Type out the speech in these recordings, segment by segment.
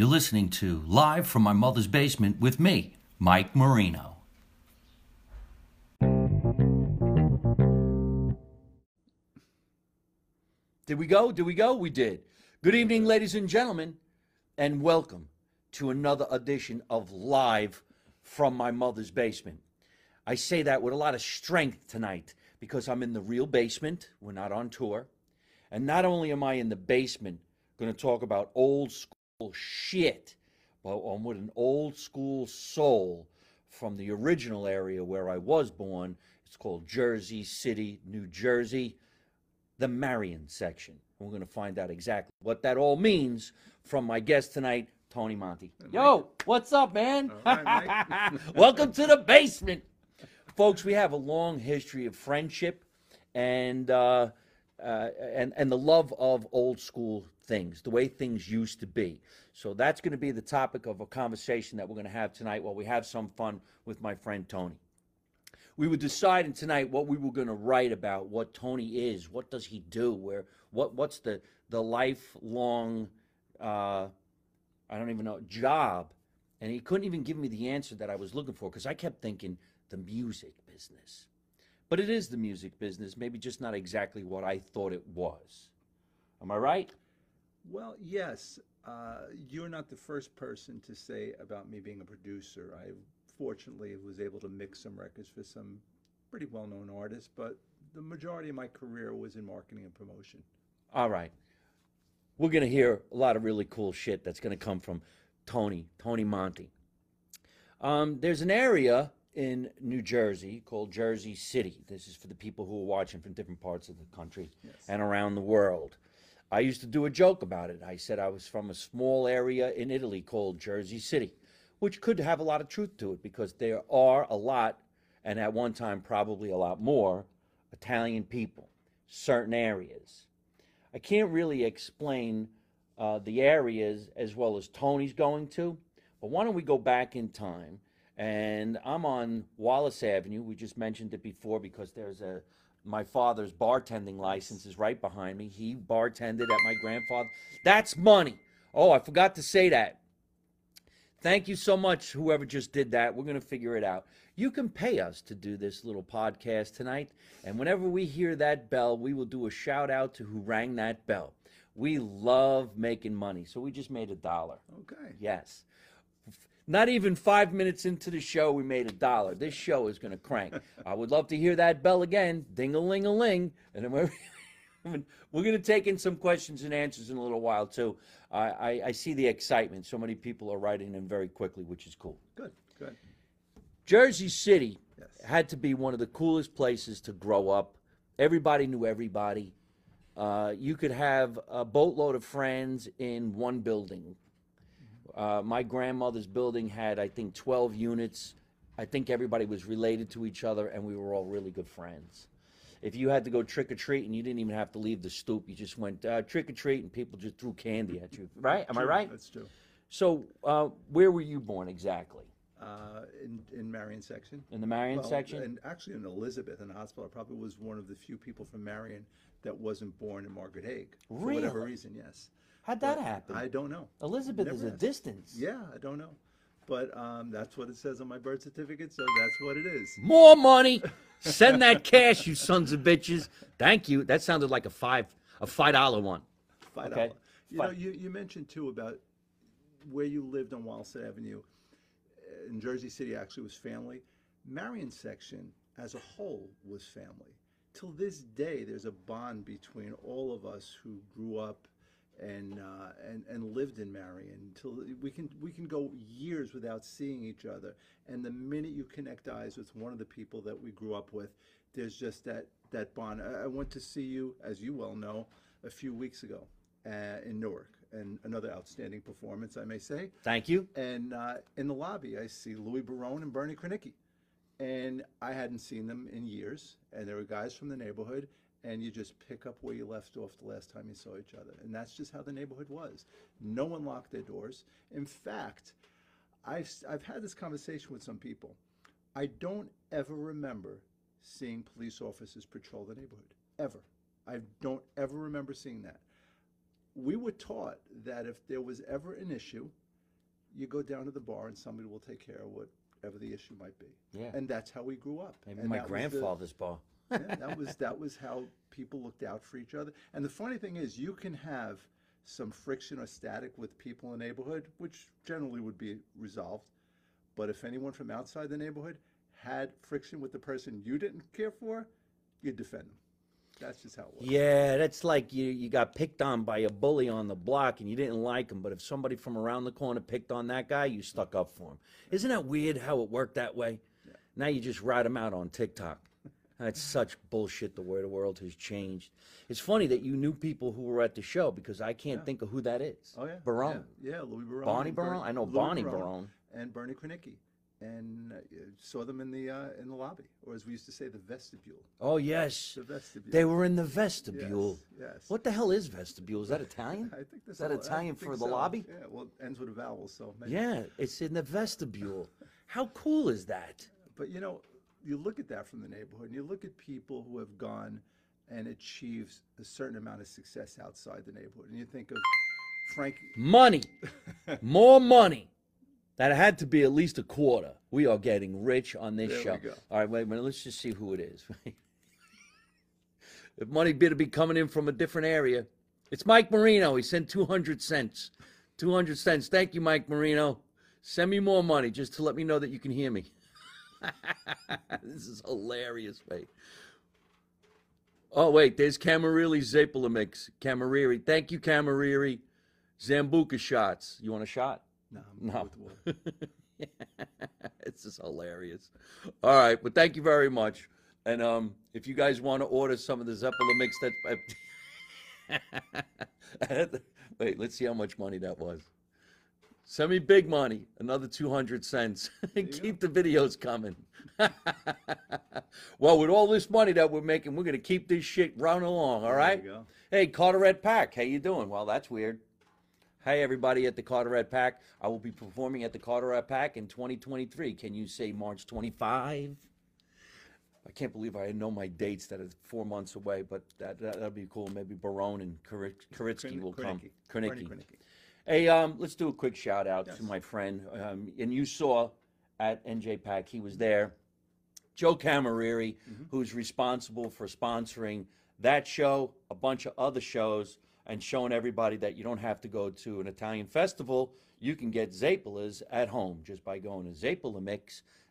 You're listening to Live from My Mother's Basement with me, Mike Marino. Did we go? Did we go? We did. Good evening, ladies and gentlemen, and welcome to another edition of Live from My Mother's Basement. I say that with a lot of strength tonight because I'm in the real basement. We're not on tour. And not only am I in the basement going to talk about old school shit, but I'm with an old school soul from the original area where I was born. It's called Jersey City, New Jersey, the Marion section. We're going to find out exactly what that all means from my guest tonight, Tony Monte. Yo, what's up, man? Right. Welcome to the basement. Folks, we have a long history of friendship and uh, uh, and and the love of old school things, the way things used to be. So that's going to be the topic of a conversation that we're going to have tonight while we have some fun with my friend Tony. We were deciding tonight what we were going to write about, what Tony is, what does he do, where what what's the the lifelong uh, I don't even know job, and he couldn't even give me the answer that I was looking for because I kept thinking the music business. But it is the music business, maybe just not exactly what I thought it was. Am I right? Well, yes. Uh, you're not the first person to say about me being a producer. I fortunately was able to mix some records for some pretty well known artists, but the majority of my career was in marketing and promotion. All right. We're going to hear a lot of really cool shit that's going to come from Tony, Tony Monte. Um, there's an area in New Jersey called Jersey City. This is for the people who are watching from different parts of the country Yes. and around the world. I used to do a joke about it. I said I was from a small area in Italy called Jersey City, which could have a lot of truth to it because there are a lot, and at one time probably a lot more, Italian people, certain areas. I can't really explain uh, the areas as well as Tony's going to, but why don't we go back in time? And I'm on Wallace Avenue. We just mentioned it before because there's a my father's bartending license is right behind me. He bartended at my grandfather. That's money. Oh, I forgot to say that. Thank you so much, whoever just did that. We're going to figure it out. You can pay us to do this little podcast tonight. And whenever we hear that bell, we will do a shout out to who rang that bell. We love making money. So we just made a dollar. Okay. Yes. Not even five minutes into the show, we made a dollar. This show is going to crank. I would love to hear that bell again, ding a ling a ling. And then we're, we're going to take in some questions and answers in a little while, too. I, I, I see the excitement. So many people are writing in very quickly, which is cool. Good. Good. Jersey City Yes. had to be one of the coolest places to grow up. Everybody knew everybody. Uh, you could have a boatload of friends in one building. Uh, my grandmother's building had, I think, 12 units. I think everybody was related to each other, and we were all really good friends. If you had to go trick or treat and you didn't even have to leave the stoop, you just went uh, trick or treat, and people just threw candy at you. Right? Am I right? That's true. So, uh, where were you born exactly? Uh, in in Marion section. In the Marion Well, section? And actually in Elizabeth in the hospital, I probably was one of the few people from Marion that wasn't born in Margaret Hague. For whatever reason, yes. How'd that But happen? I don't know. Elizabeth is Never a asked. distance. Yeah, I don't know. But um, that's what it says on my birth certificate, so that's what it is. More money. Send that cash, you sons of bitches. Thank you. That sounded like a five a five dollar one. Five Okay. You Fi- know, you, you mentioned too about where you lived on Wallace Avenue. uh, In Jersey City, actually, was family. Marion section, as a whole, was family. Till this day, there's a bond between all of us who grew up and uh, and and lived in Marion. until we can we can go years without seeing each other, and the minute you connect eyes with one of the people that we grew up with, there's just that that bond. I, I went to see you, as you well know, a few weeks ago uh, in Newark, and another outstanding performance, I may say. Thank you. And uh, in the lobby, I see Louis Barone and Bernie Krenicki. And I hadn't seen them in years. And there were guys from the neighborhood. And you just pick up where you left off the last time you saw each other. And that's just how the neighborhood was. No one locked their doors. In fact, I've, I've had this conversation with some people. I don't ever remember seeing police officers patrol the neighborhood. Ever. I don't ever remember seeing that we were taught that if there was ever an issue, you go down to the bar and somebody will take care of whatever the issue might be. Yeah. And that's how we grew up. Maybe And my was the- grandfather's bar. Yeah, that was that was how people looked out for each other. And the funny thing is, you can have some friction or static with people in the neighborhood, which generally would be resolved. But if anyone from outside the neighborhood had friction with the person you didn't care for, you'd defend them. That's just how it was. Yeah, that's like you, you got picked on by a bully on the block and you didn't like him, but if somebody from around the corner picked on that guy, you stuck up for him. Isn't that weird how it worked that way? Now you just write him out on TikTok. That's such bullshit. The way the world has changed. It's funny that you knew people who were at the show because I can't think of who that is. Oh yeah, Barone. Yeah, yeah Louis Barone. Bonnie and Bernie- Barone? I know Louis Bonnie Barone. and Bernie Krenicki, and uh, saw them in the uh, in the lobby, or as we used to say, the vestibule. Oh yes, The vestibule. they were in the vestibule. Yes. yes. What the hell is vestibule? Is that Italian? I think Is that's that all- I Italian think for the so. lobby? Yeah, well, it ends with a vowel, so maybe. Yeah, it's in the vestibule. How cool is that? But you know, you look at that from the neighborhood, and you look at people who have gone and achieved a certain amount of success outside the neighborhood, and you think of Frank. Money, more money. That had to be at least a quarter. We are getting rich on this There show. All right, wait a minute. Let's just see who it is. if money better be coming in from a different area, it's Mike Marino. He sent 200 cents. 200 cents. Thank you, Mike Marino. Send me more money just to let me know that you can hear me. this is hilarious, mate. Oh, wait, there's Camariri Zapolamix. Camariri. Thank you, Camariri. Zambuca shots. You want a shot? No, I'm No. this is hilarious. All right, but thank you very much. And um, if you guys want to order some of the Zeppelin mix, that wait, let's see how much money that was. Send me big money, another two hundred cents, and keep the videos coming. well, with all this money that we're making, we're gonna keep this shit running along. All right. Hey, Carteret PAC, how you doing? Well, that's weird. Hey, everybody at the Carteret PAC. I will be performing at the Carteret PAC in 2023. Can you say March 25? I can't believe I know my dates that are four months away, but that, that, that'd be cool. Maybe Barone and Kari- Karitsky will come. Krenicki. Bernie Krenicki. Krenicki. Hey, um, let's do a quick shout out Yes. to my friend. Um, and you saw at NJPAC, he was there. Joe Camariri, Mm-hmm. who's responsible for sponsoring that show, a bunch of other shows, and showing everybody that you don't have to go to an Italian festival. You can get Zapolas at home just by going to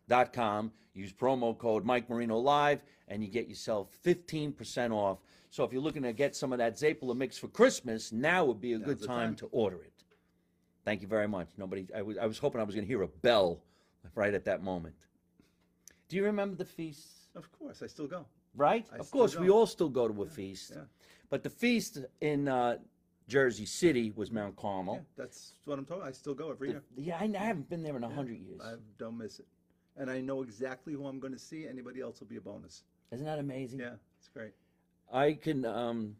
zapolamix.com. Use promo code Mike Marino Live, and you get yourself 15% off. So if you're looking to get some of that Zapola mix for Christmas, now would be a good time time. to order it. Thank you very much. Nobody, I was, I was hoping I was going to hear a bell right at that moment. Do you remember the feast? Of course, I still go. Right? I of course, we all still go to a feast. yeah. But the feast in uh, Jersey City was Mount Carmel. Yeah, that's what I'm talking. I still go every year. Yeah, I, I haven't been there in a hundred years. I don't miss it, and I know exactly who I'm going to see. Anybody else will be a bonus. Isn't that amazing? Yeah, it's great. I can um,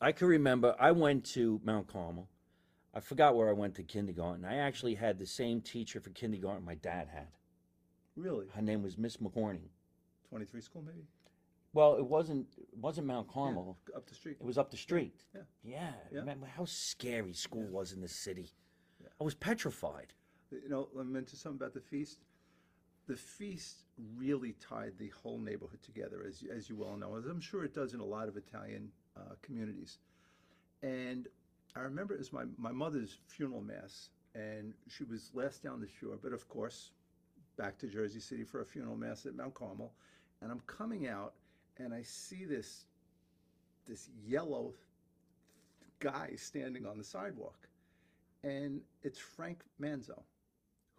I can remember I went to Mount Carmel. I forgot where I went to kindergarten. I actually had the same teacher for kindergarten my dad had. Really, Her name was Miss McCorney. 23 school maybe. Well, it wasn't it wasn't Mount Carmel. Yeah, up the street. It was up the street. Yeah. Yeah. Yeah. Remember how scary school was in the city. I was petrified. You know, let me mention something about the feast. The feast really tied the whole neighborhood together, as as you well know, as I'm sure it does in a lot of Italian uh, communities. And I remember it was my, my mother's funeral mass, and she was last down the shore, but of course, back to Jersey City for a funeral mass at Mount Carmel. And I'm coming out, and I see this this yellow guy standing on the sidewalk and it's Frank Manzo,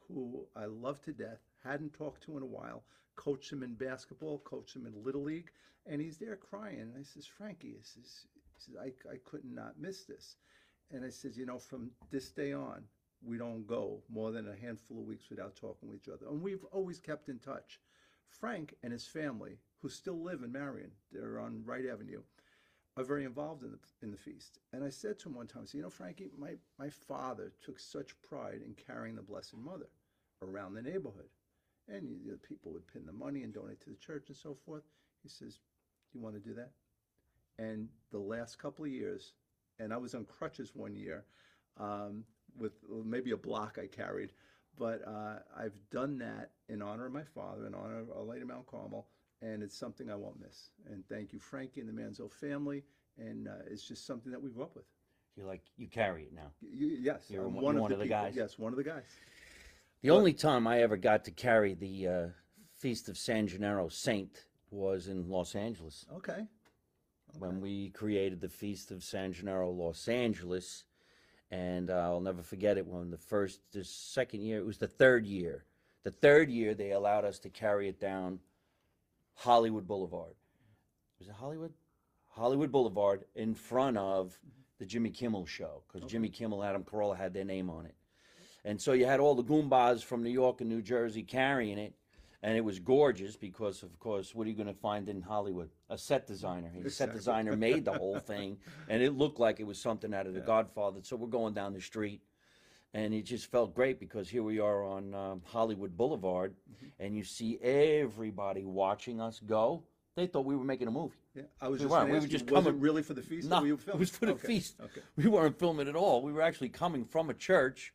who I love to death. Hadn't talked to in a while. Coached him in basketball, coached him in little league, and he's there crying. And I says, Frankie, I says, I, I could not miss this. And I says, you know, from this day on, we don't go more than a handful of weeks without talking with each other. And we've always kept in touch. Frank and his family, who still live in Marion, they're on Wright Avenue, are very involved in the in the feast. And I said to him one time, I said, you know, Frankie, my, my father took such pride in carrying the Blessed Mother around the neighborhood. And you know, people would pin the money and donate to the church and so forth. He says, you want to do that? And the last couple of years, and I was on crutches one year, um, with maybe a block I carried. But uh, I've done that in honor of my father, in honor of Our Lady Mount Carmel, and it's something I won't miss. And thank you, Frankie and the Manzo family. And uh, it's just something that we grew up with. You like you carry it now. Y- y- yes, You're I'm one- of, one the of the guys? Yes, one of the guys. The only time I ever got to carry the uh, Feast of San Gennaro Saint was in Los Angeles Okay. When we created the Feast of San Gennaro Los Angeles. And uh, I'll never forget it when the first, the second year, it was the third year. The third year, they allowed us to carry it down Hollywood Boulevard. Was it Hollywood? Hollywood Boulevard in front of the Jimmy Kimmel show because Jimmy Kimmel, Adam Carolla had their name on it. And so you had all the Goombas from New York and New Jersey carrying it. And it was gorgeous because, of course, what are you going to find in Hollywood? A set designer. A set designer made the whole thing, and it looked like it was something out of The Godfather. So we're going down the street, and it just felt great because here we are on um, Hollywood Boulevard, Mm-hmm. and you see everybody watching us go. They thought we were making a movie. Yeah, I was We just weren't. We were you, just was coming- really for the feast? No, or were you it was for the Okay, feast. Okay. We weren't filming at all. We were actually coming from a church,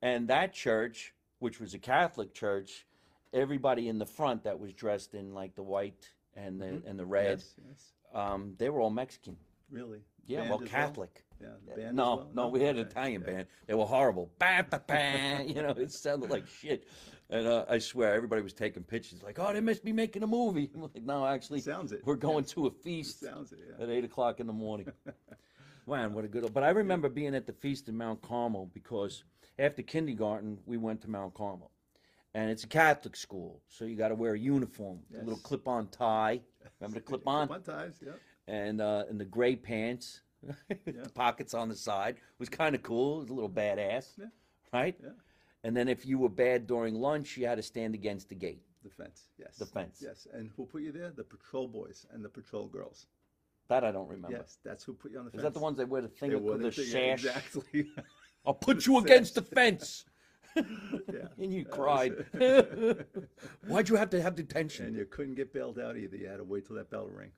and that church, which was a Catholic church, everybody in the front that was dressed in like the white and the and the red, Yes, yes. um, they were all Mexican. Really? Yeah, Band well, as Catholic. Yeah, the band as no, well? no, we had an Okay, Italian okay. band. They were horrible. Ba, ba, ba, you know, it sounded like shit. And uh, I swear, everybody was taking pictures, like, "Oh, they must be making a movie." I'm like, "No, actually, Sounds it, we're going to a feast Sounds it, yeah. at eight o'clock in the morning." Man, what a good! But I remember being at the feast in Mount Carmel because after kindergarten we went to Mount Carmel, and it's a Catholic school, so you got to wear a uniform, a little clip-on tie. Remember the clip-on? One ties, yeah. and uh, and the gray pants, the pockets on the side was kind of cool. It was a little badass, Yeah. right? Yeah. And then if you were bad during lunch, you had to stand against the gate. The fence, yes. The fence. Yes, and who put you there? The patrol boys and the patrol girls. That I don't remember. Yes, that's who put you on the Is fence. Is that the ones that wear the thing with the thing, sash? Exactly. I'll put you against the fence. Yeah. And you cried. Why'd you have to have detention? and you couldn't get bailed out either. You had to wait till that bell rang.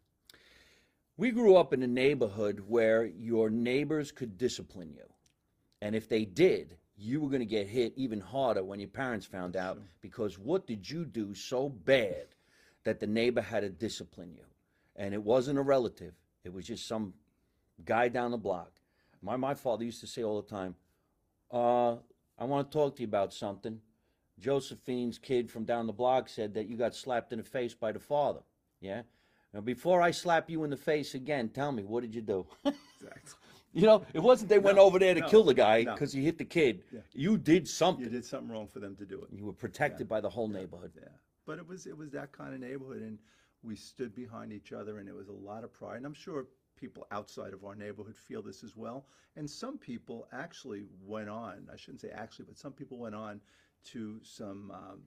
We grew up in a neighborhood where your neighbors could discipline you. And if they did, you were going to get hit even harder when your parents found out because what did you do so bad that the neighbor had to discipline you? And it wasn't a relative, it was just some guy down the block. My, my father used to say all the time, uh, I want to talk to you about something. Josephine's kid from down the block said that you got slapped in the face by the father. Yeah? Now, before I slap you in the face again, tell me, what did you do? Exactly. you know, it wasn't they went No, over there to no, kill the guy no. because he hit the kid. Yeah. You did something. You did something wrong for them to do it. You were protected by the whole neighborhood. Yeah, but it was it was that kind of neighborhood, and we stood behind each other, and it was a lot of pride. And I'm sure people outside of our neighborhood feel this as well. And some people actually went on. I shouldn't say actually, but some people went on to some um,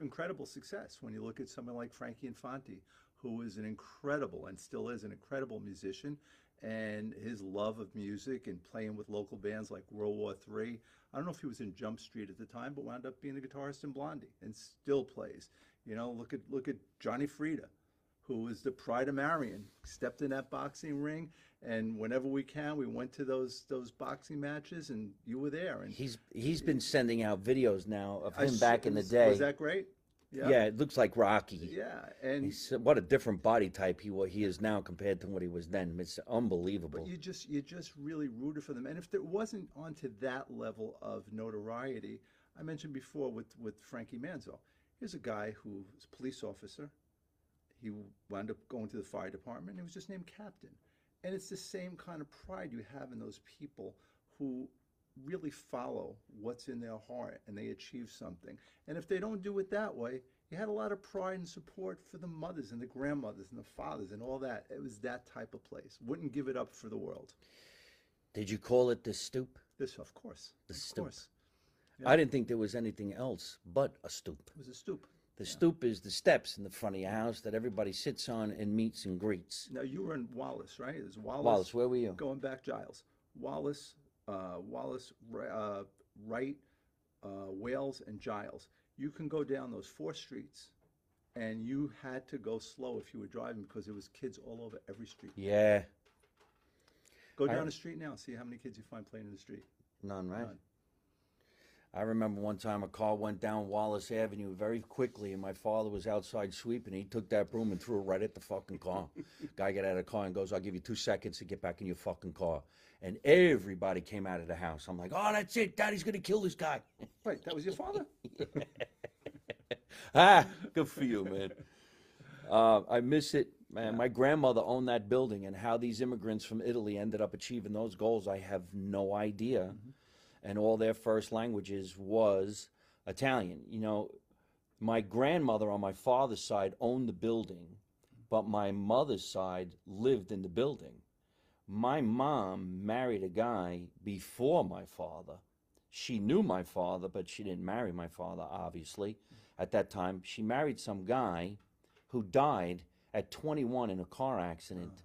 incredible success. When you look at someone like Frankie Infante, who is an incredible and still is an incredible musician, and his love of music and playing with local bands like World War III. I don't know if he was in Jump Street at the time, but wound up being the guitarist in Blondie and still plays. You know, look at look at Johnny Frieda, who is the pride of Marion. Stepped in that boxing ring, and whenever we can, we went to those those boxing matches, and you were there. And He's he's been sending out videos now of him s- back in the day. Was that great? yeah. it looks like Rocky. Yeah, and He's, what a different body type he he is now compared to what he was then. It's unbelievable. But you just you just really rooted for them. And if there wasn't onto that level of notoriety, I mentioned before with with Frankie Manzo. Here's a guy who was a police officer. He wound up going to the fire department. He was just named captain. And it's the same kind of pride you have in those people who really follow what's in their heart and they achieve something. And if they don't do it that way, you had a lot of pride and support for the mothers and the grandmothers and the fathers and all that. It was that type of place. Wouldn't give it up for the world. Did you call it the stoop? This, of course. The of stoop. course. I didn't think there was anything else but a stoop. It was a stoop. The stoop is the steps in the front of your house that everybody sits on and meets and greets. Now you were in Wallace, right? It was Wallace. Wallace, where were you? Going back, Giles. Wallace, uh, Wallace, uh, Wright, uh, Wales, and Giles. You can go down those four streets, and you had to go slow if you were driving because there was kids all over every street. Yeah, Go I- down the street now, see how many kids you find playing in the street. None, right? None. I remember one time a car went down Wallace Avenue very quickly, and my father was outside sweeping. He took that broom and threw it right at the fucking car. Guy got out of the car and goes, "I'll give you two seconds to get back in your fucking car." And everybody came out of the house. I'm like, "Oh, that's it. Daddy's gonna kill this guy." Wait, that was your father? ah, good for you, man. Uh, I miss it, man. My grandmother owned that building, and how these immigrants from Italy ended up achieving those goals, I have no idea. And all their first languages was Italian. You know, my grandmother on my father's side owned the building, but my mother's side lived in the building. My mom married a guy before my father. She knew my father, but she didn't marry my father, obviously. At that time, she married some guy who died at 21 in a car accident. Ah.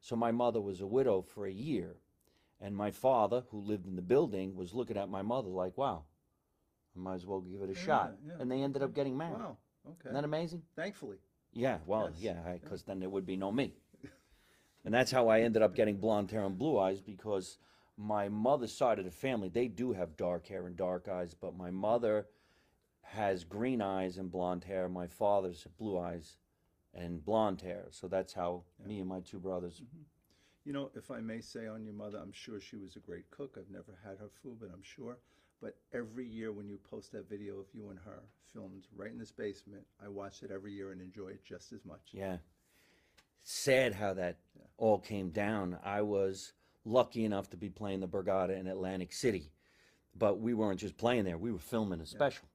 So my mother was a widow for a year. And my father, who lived in the building, was looking at my mother like, wow, I might as well give it a shot. yeah. And they ended up getting married. Wow, okay. Isn't that amazing? Thankfully. Yeah, well, Yes. yeah, because then there would be no me. And that's how I ended up getting blonde hair and blue eyes because my mother's side of the family, they do have dark hair and dark eyes, but my mother has green eyes and blonde hair. My father's blue eyes and blonde hair. So that's how me and my two brothers. Mm-hmm. You know, if I may say on your mother, I'm sure she was a great cook. I've never had her food, but I'm sure. But every year when you post that video of you and her filmed right in this basement, I watch it every year and enjoy it just as much. Yeah. Sad how that all came down. I was lucky enough to be playing the Borgata in Atlantic City, but we weren't just playing there, we were filming a special.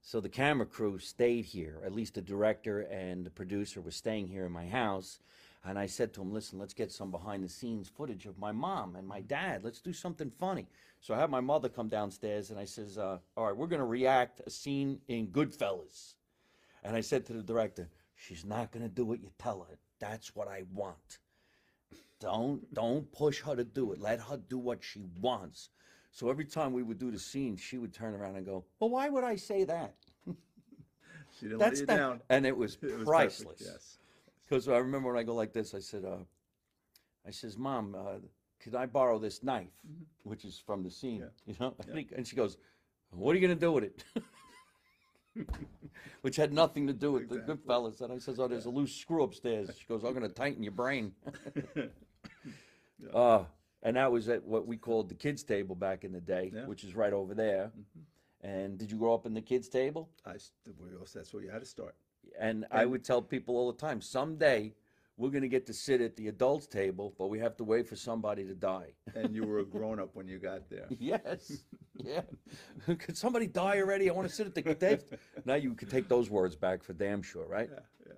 So the camera crew stayed here, at least the director and the producer was staying here in my house. And I said to him, listen, let's get some behind the scenes footage of my mom and my dad. Let's do something funny. So I had my mother come downstairs and I says, uh, all right, we're going to react a scene in Goodfellas. And I said to the director, she's not going to do what you tell her. That's what I want. Don't don't push her to do it. Let her do what she wants. So every time we would do the scene, she would turn around and go, "Well, why would I say that?" She didn't That's let you that, down. and it was It was perfect, priceless. Yes. Because I remember when I go like this, I said, uh, "I says, Mom, uh, could I borrow this knife, which is from the scene?" You know, and, he- and she goes, "What are you gonna do with it?" which had nothing to do with the good fellas. And I says, "Oh, there's a loose screw upstairs." She goes, "I'm gonna tighten your brain." Uh, and that was at what we called the kids' table back in the day, Yeah. Mm-hmm. which is right over there. And did you grow up in the kids' table? I, st- we that's where you had to start. And I would tell people all the time, someday we're going to get to sit at the adults' table, but we have to wait for somebody to die. And you were a grown up when you got there. yes. Yeah. Could somebody die already? I want to sit at the table. Now you can take those words back for damn sure, right? Yeah, yeah.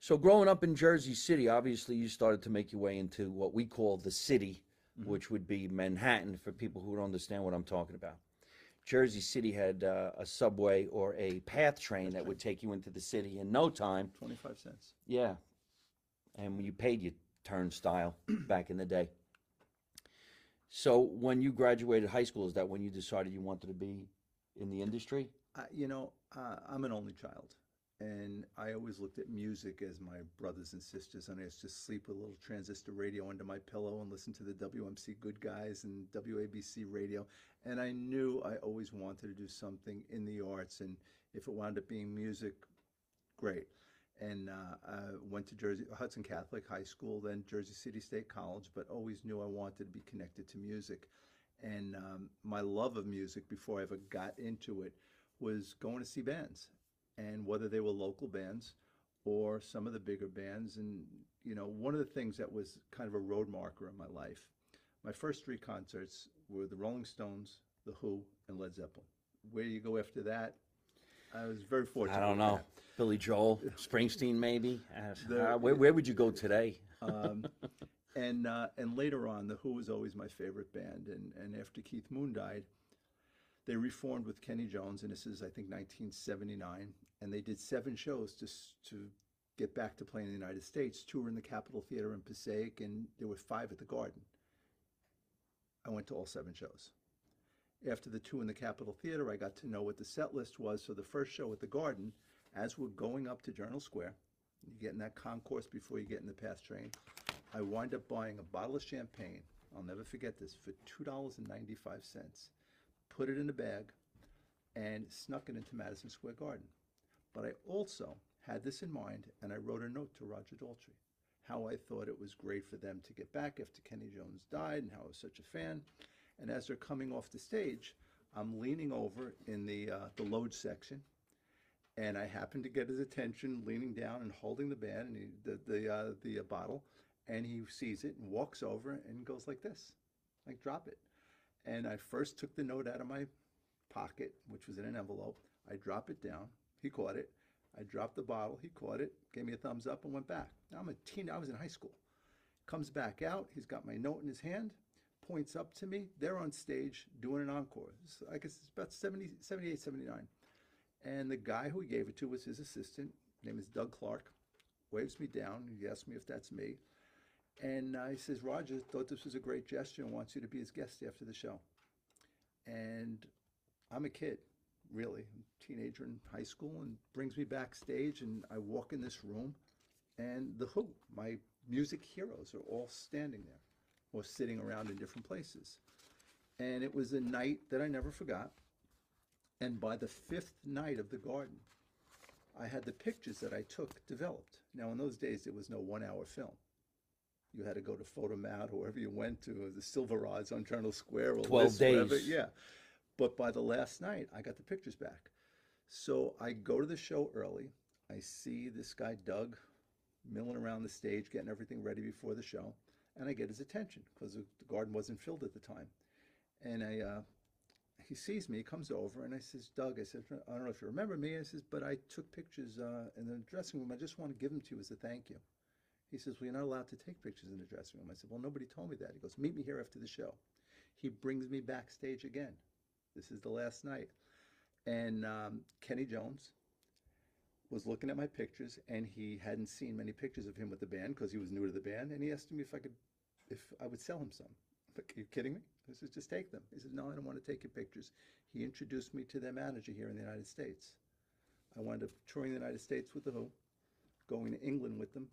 So growing up in Jersey City, obviously you started to make your way into what we call the city, mm-hmm. which would be Manhattan for people who don't understand what I'm talking about. Jersey City had uh, a subway or a path train that would take you into the city in no time. 25 cents. Yeah. And you paid your turnstile back in the day. So when you graduated high school, is that when you decided you wanted to be in the industry? I, you know, uh, I'm an only child, and I always looked at music as my brothers and sisters, and I used to sleep with a little transistor radio under my pillow and listen to the WMCA Good Guys and WABC radio. And I knew I always wanted to do something in the arts, and if it wound up being music, great. And uh, I went to Jersey Hudson Catholic High School, then Jersey City State College, but always knew I wanted to be connected to music. And um, my love of music before I ever got into it was going to see bands, and whether they were local bands or some of the bigger bands. And you know, one of the things that was kind of a road marker in my life, my first three concerts were the Rolling Stones, the Who, and Led Zeppelin. Where do you go after that? I was very fortunate. I don't know. Billy Joel, Springsteen, maybe. There- uh, where, where would you go today? um, and uh, and later on, the Who was always my favorite band. And and after Keith Moon died, they reformed with Kenny Jones, and this is I think 1979, and they did seven shows to to get back to playing in the United States. Two were in the Capitol Theater in Passaic, and there were five at the Garden. I went to all seven shows. After the two in the Capitol Theater, I got to know what the set list was. So the first show at the Garden, as we're going up to Journal Square, you get in that concourse before you get in the pass train. I wind up buying a bottle of champagne, I'll never forget this, for $2.95. Put it in a bag and snuck it into Madison Square Garden. But I also had this in mind and I wrote a note to Roger Daltrey how I thought it was great for them to get back after Kenny Jones died and how I was such a fan. And as they're coming off the stage, I'm leaning over in the uh, the load section, and I happen to get his attention, leaning down and holding the band and he, the the uh, the uh, bottle, and he sees it and walks over and goes like this, like drop it. And I first took the note out of my pocket, which was in an envelope. I dropped it down. He caught it. I dropped the bottle. He caught it, gave me a thumbs up, and went back. Now I'm a teen. I was in high school. Comes back out. He's got my note in his hand. Points up to me. They're on stage doing an encore. It's, I guess it's about 70, 78, 79. And the guy who he gave it to was his assistant. Name is Doug Clark. Waves me down. He asks me if that's me. And uh, he says, Roger thought this was a great gesture and wants you to be his guest after the show. And I'm a kid, really, a teenager in high school, and brings me backstage. And I walk in this room, and The Who, my music heroes, are all standing there or sitting around in different places. And it was a night that I never forgot. And by the fifth night of the garden, I had the pictures that I took developed. Now, in those days, there was no one hour film. You had to go to Fotomat or wherever you went to, the Silver Rods on Journal Square or 12 List, wherever- days. Yeah. But by the last night, I got the pictures back. So I go to the show early. I see this guy, Doug, milling around the stage, getting everything ready before the show. And I get his attention because the the garden wasn't filled at the time. And I, uh, he sees me, he comes over, and I says, Doug, I said, I don't know if you remember me. I says, but I took pictures uh, in the dressing room. I just want to give them to you as a thank you. He says, Well, you're not allowed to take pictures in the dressing room. I said, Well, nobody told me that. He goes, Meet me here after the show. He brings me backstage again. This is the last night. And um, Kenny Jones was looking at my pictures, and he hadn't seen many pictures of him with the band because he was new to the band. And he asked me if I could, if I would sell him some. Like, are you kidding me? I said, just take them. He said, no, I don't want to take your pictures. He introduced me to their manager here in the United States. I wound up touring the United States with The Who, going to England with them,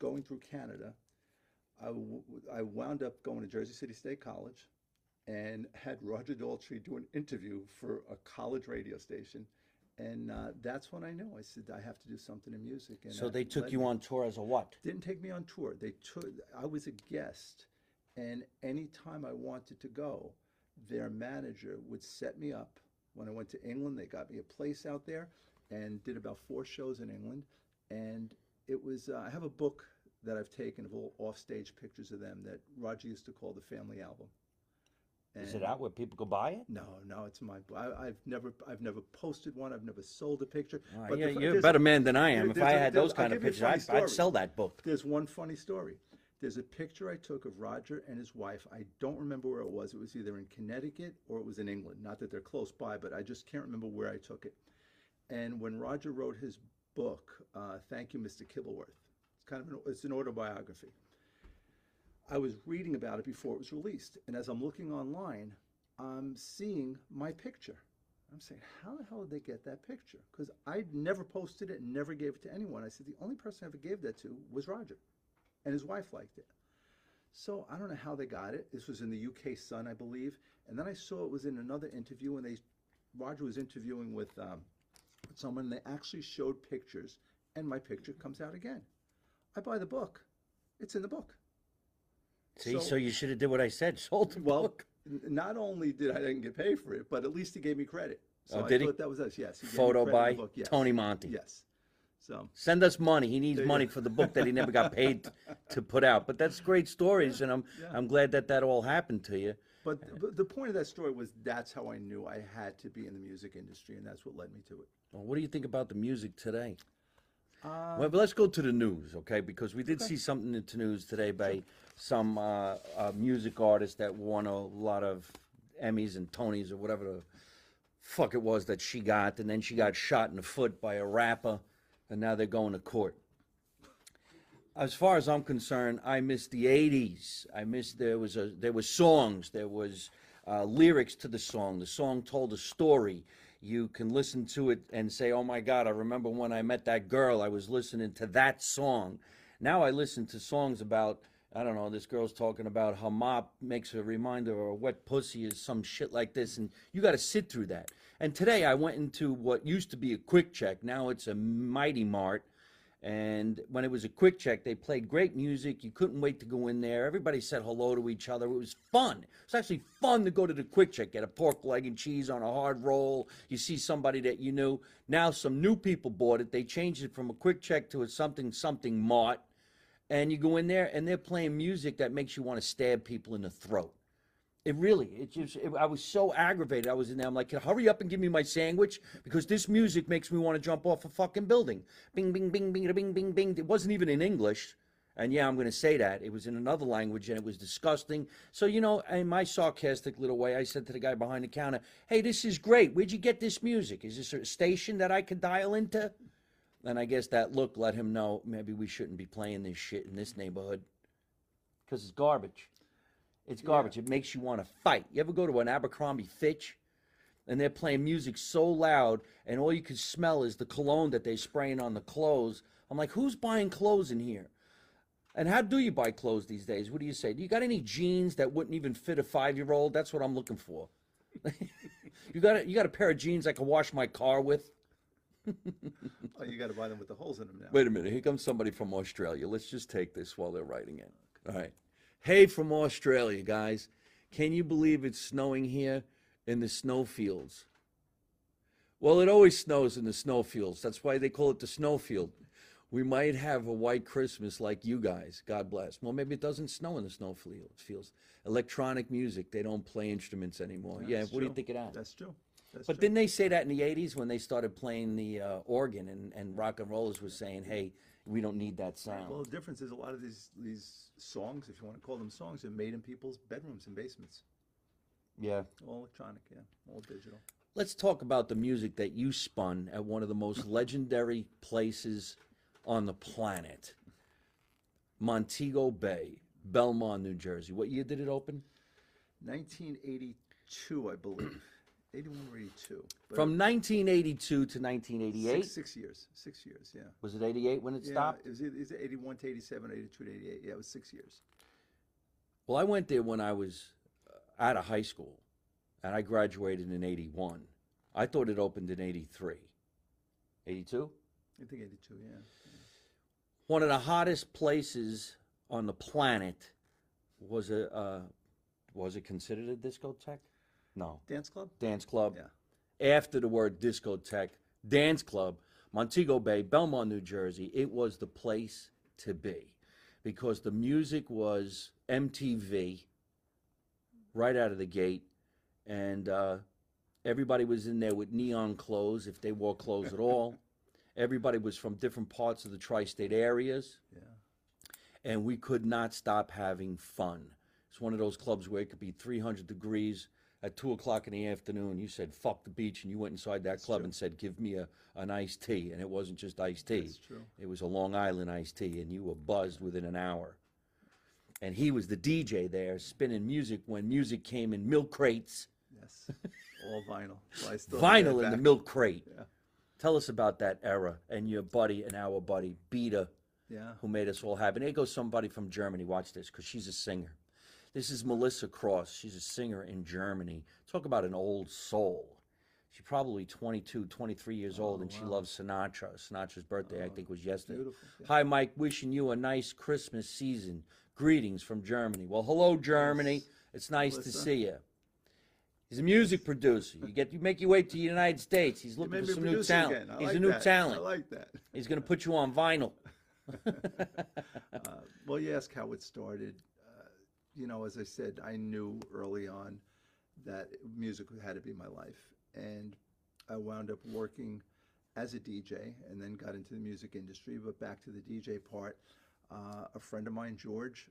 going through Canada. I, w- I wound up going to Jersey City State College and had Roger Daltrey do an interview for a college radio station. And uh, that's when I knew. I said, I have to do something in music. And So that they took you me- on tour as a what? didn't take me on tour. They took. I was a guest, and anytime I wanted to go, their manager would set me up. When I went to England, they got me a place out there, and did about four shows in England. And it was. Uh, I have a book that I've taken of all offstage pictures of them that Roger used to call the family album. Is it out where people could buy it? No, no, it's my. I, I've never, I've never posted one. I've never sold a picture. But yeah, the you're a better man than I am. If I had those I'll kind of give you a pictures, I'd. I'd sell that book. There's one funny story. There's a picture I took of Roger and his wife. I don't remember where it was. It was either in Connecticut or it was in England. Not that they're close by, but I just can't remember where I took it. And when Roger wrote his book, uh, Thank You, Mr. Kibblewhite, it's kind of an, it's an autobiography. I was reading about it before it was released, and as I'm looking online, I'm seeing my picture. I'm saying, how the hell did they get that picture? Because I never posted it and never gave it to anyone. I said, the only person I ever gave that to was Roger, and his wife liked it. So I don't know how they got it. This was in the UK Sun, I believe. And then I saw it was in another interview, and they Roger was interviewing with um, someone. And they actually showed pictures, and my picture comes out again. I buy the book. It's in the book. See, So- so, you should have did what I said. Sold the Well, book. not only did I didn't get paid for it, but at least he gave me credit. So Oh, I did he? that was us. Yes. Photo by yes. Tony Monte. Yes. So Send us money. He needs money for the book that he never got paid to put out. But that's great stories, and I'm yeah. I'm glad that that all happened to you. But but the point of that story was that's how I knew I had to be in the music industry, and that's what led me to it. Well, what do you think about the music today? Uh, Well, but let's go to the news, okay? Because we did see something in the news today by some uh, uh, music artist that won a lot of Emmys and Tonys or whatever the fuck it was that she got, and then she got shot in the foot by a rapper, and now they're going to court. As far as I'm concerned, I miss the '80s. I miss there was a there was songs, there was uh, lyrics to the song. The song told a story. You can listen to it and say, "Oh my God, I remember when I met that girl. I was listening to that song." Now I listen to songs about I don't know, this girl's talking about how mop makes a reminder or wet pussy is some shit like this, and you got to sit through that. And today I went into what used to be a QuickChek, now it's a mighty mart. And when it was a QuickChek, they played great music. You couldn't wait to go in there. Everybody said hello to each other. It was fun. It was actually fun to go to the QuickChek, get a pork leg and cheese on a hard roll. You see somebody that you knew. Now some new people bought it. They changed it from a QuickChek to a something something mart and you go in there and they're playing music that makes you want to stab people in the throat. It really, it just, it, I was so aggravated. I was in there. I'm like, Can hurry up and give me my sandwich because this music makes me want to jump off a fucking building. Bing, bing, bing, bing, bing, bing, bing. It wasn't even in English. And yeah, I'm going to say that. It was in another language and it was disgusting. So, you know, in my sarcastic little way, I said to the guy behind the counter, hey, this is great. Where'd you get this music? Is this a station that I could dial into? And I guess that look let him know maybe we shouldn't be playing this shit in this neighborhood because it's garbage. It's garbage. It makes you want to fight. You ever go to an Abercrombie Fitch and they're playing music so loud and all you can smell is the cologne that they're spraying on the clothes? I'm like, who's buying clothes in here? And how do you buy clothes these days? What do you say? Do you got any jeans that wouldn't even fit a five year old? That's what I'm looking for. you got a, you got a pair of jeans I can wash my car with? Oh, you got to buy them with the holes in them now. Wait a minute. Here comes somebody from Australia. Let's just take this while they're writing it. All right. Hey, from Australia, guys. Can you believe it's snowing here in the snowfields? Well, it always snows in the snowfields. That's why they call it the snowfield. We might have a white Christmas like you guys. God bless. Well, maybe it doesn't snow in the snowfields. Fields. Electronic music. They don't play instruments anymore. yeah. That's What do you think of that? That's true. That's But true. didn't they say that in the '80s when they started playing the uh, organ and, and rock and rollers was saying, "Hey, we don't need that sound." Well, the difference is a lot of these these songs, if you want to call them songs, are made in people's bedrooms and basements. yeah. All electronic, yeah, all digital. Let's talk about the music that you spun at one of the most legendary places on the planet, Montego Bay, Belmar, New Jersey. What year did it open? 1982, I believe. 81 or 82. But From 1982 to 1988. six, six years. Six years, yeah. Was it 88 when it Yeah, stopped? It was, it was 81 to 87, 82 to 88. Yeah, it was six years. Well, I went there when I was uh, out of high school, and I graduated in 81. I thought it opened in 83. 82? I think 82, yeah. One of the hottest places on the planet was a uh, was it considered a discotheque? No, Dance club? dance club. Yeah. After the word discotheque, dance club, Montego Bay, Belmar, New Jersey. It was the place to be because the music was MTV right out of the gate, and uh, everybody was in there with neon clothes if they wore clothes at all. Everybody was from different parts of the tri-state areas Yeah. and we could not stop having fun. It's one of those clubs where it could be 300 degrees at two o'clock in the afternoon. You said "fuck the beach," and you went inside that club true. and said, "Give me a an iced tea," and it wasn't just iced tea. That's true. It was a Long Island iced tea, and you were buzzed within an hour. And he was the DJ there, spinning music when music came in milk crates, Yes. All vinyl. Still vinyl in the milk crate. Yeah. Tell us about that era and your buddy and our buddy Beta Yeah. who made us all happy. There goes somebody from Germany. Watch this, because she's a singer. This is Melissa Cross. She's a singer in Germany. Talk about an old soul. She's probably 22, 23 years old, and she loves Sinatra. Sinatra's birthday, I think, was yesterday. yeah. Hi, Mike. Wishing you a nice Christmas season. Greetings from Germany. Well, hello, Germany. It's nice to see you. He's a music producer. You get you make your way to the United States. He's looking for some new talent. He's like a new that. talent. I like that. He's going to put you on vinyl. Uh, well, you ask how it started. You know, as I said, I knew early on that music had to be my life, and I wound up working as a DJ, and then got into the music industry. But back to the DJ part, uh, a friend of mine, George,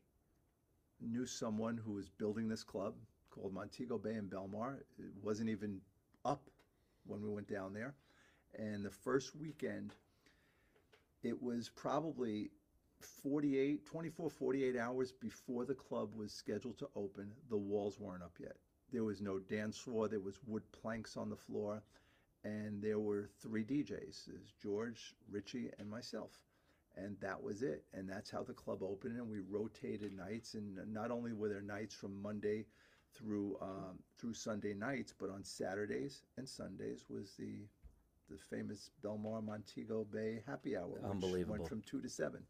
knew someone who was building this club called Montego Bay in Belmar. It wasn't even up when we went down there, and the first weekend it was probably 48 24 48 hours before the club was scheduled to open the walls weren't up yet there was no dance floor there was wood planks on the floor and there were three djs there's george richie and myself and that was it. And that's how the club opened, and we rotated nights. And not only were there nights from Monday through um, through Sunday nights, but on Saturdays and Sundays was the the famous Belmar Montego Bay Happy Hour, which Unbelievable. went from two to seven.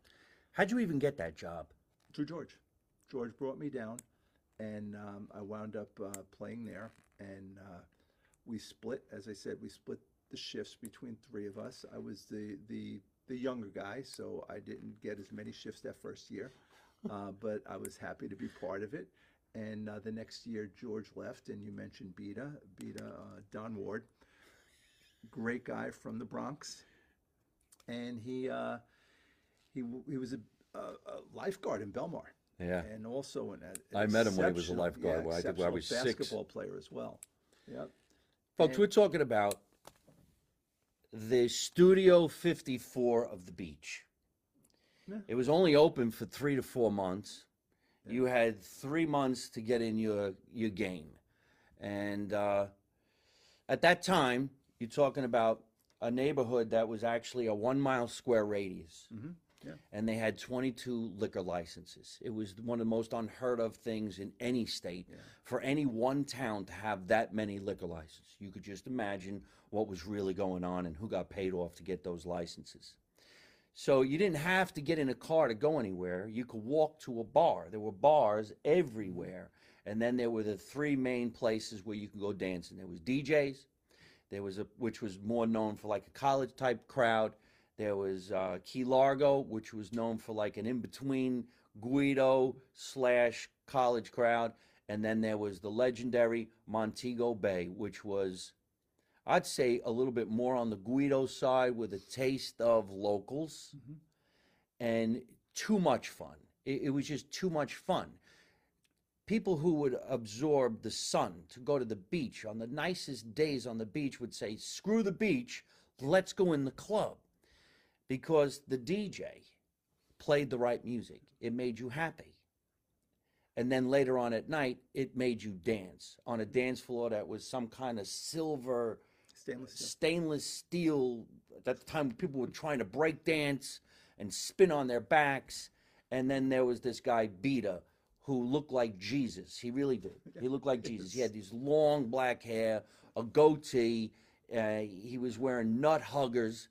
How'd you even get that job? Through George. George brought me down, and um, I wound up uh, playing there. And uh, we split, as I said, we split the shifts between three of us. I was the the the younger guy, so I didn't get as many shifts that first year, uh, but I was happy to be part of it. And uh, the next year, George left, and you mentioned Beta, Beta uh, Don Ward, great guy from the Bronx, and he uh, he he was a, a, a lifeguard in Belmar Yeah. and also an, an I met him when he was a lifeguard, when I think when I was six. basketball player as well. Yep. Folks, we're talking about the Studio 54 of the beach. Yeah. It was only open for three to four months. You had three months to get in your your game, and uh, at that time, you're talking about a neighborhood that was actually a one mile square radius, Mhm. Yeah. and they had 22 liquor licenses. It was one of the most unheard of things in any state for any one town to have that many liquor licenses. You could just imagine what was really going on and who got paid off to get those licenses. So you didn't have to get in a car to go anywhere. You could walk to a bar. There were bars everywhere. And then there were the three main places where you could go dancing. There was DJs. There was a which was more known for like a college type crowd. There was uh, Key Largo, which was known for like an in between Guido slash college crowd, and then there was the legendary Montego Bay, which was, I'd say, a little bit more on the Guido side with a taste of locals, and too much fun. It, it was just too much fun. People who would absorb the sun to go to the beach on the nicest days on the beach would say, screw the beach, let's go in the club. Because the DJ played the right music, it made you happy. And then later on at night, it made you dance on a dance floor that was some kind of silver Stainless steel. stainless steel. At the time, people were trying to break dance and spin on their backs. And then there was this guy, Beta, who looked like Jesus. He really did. He looked like Jesus. He had these long black hair, a goatee. Uh, he was wearing nut huggers.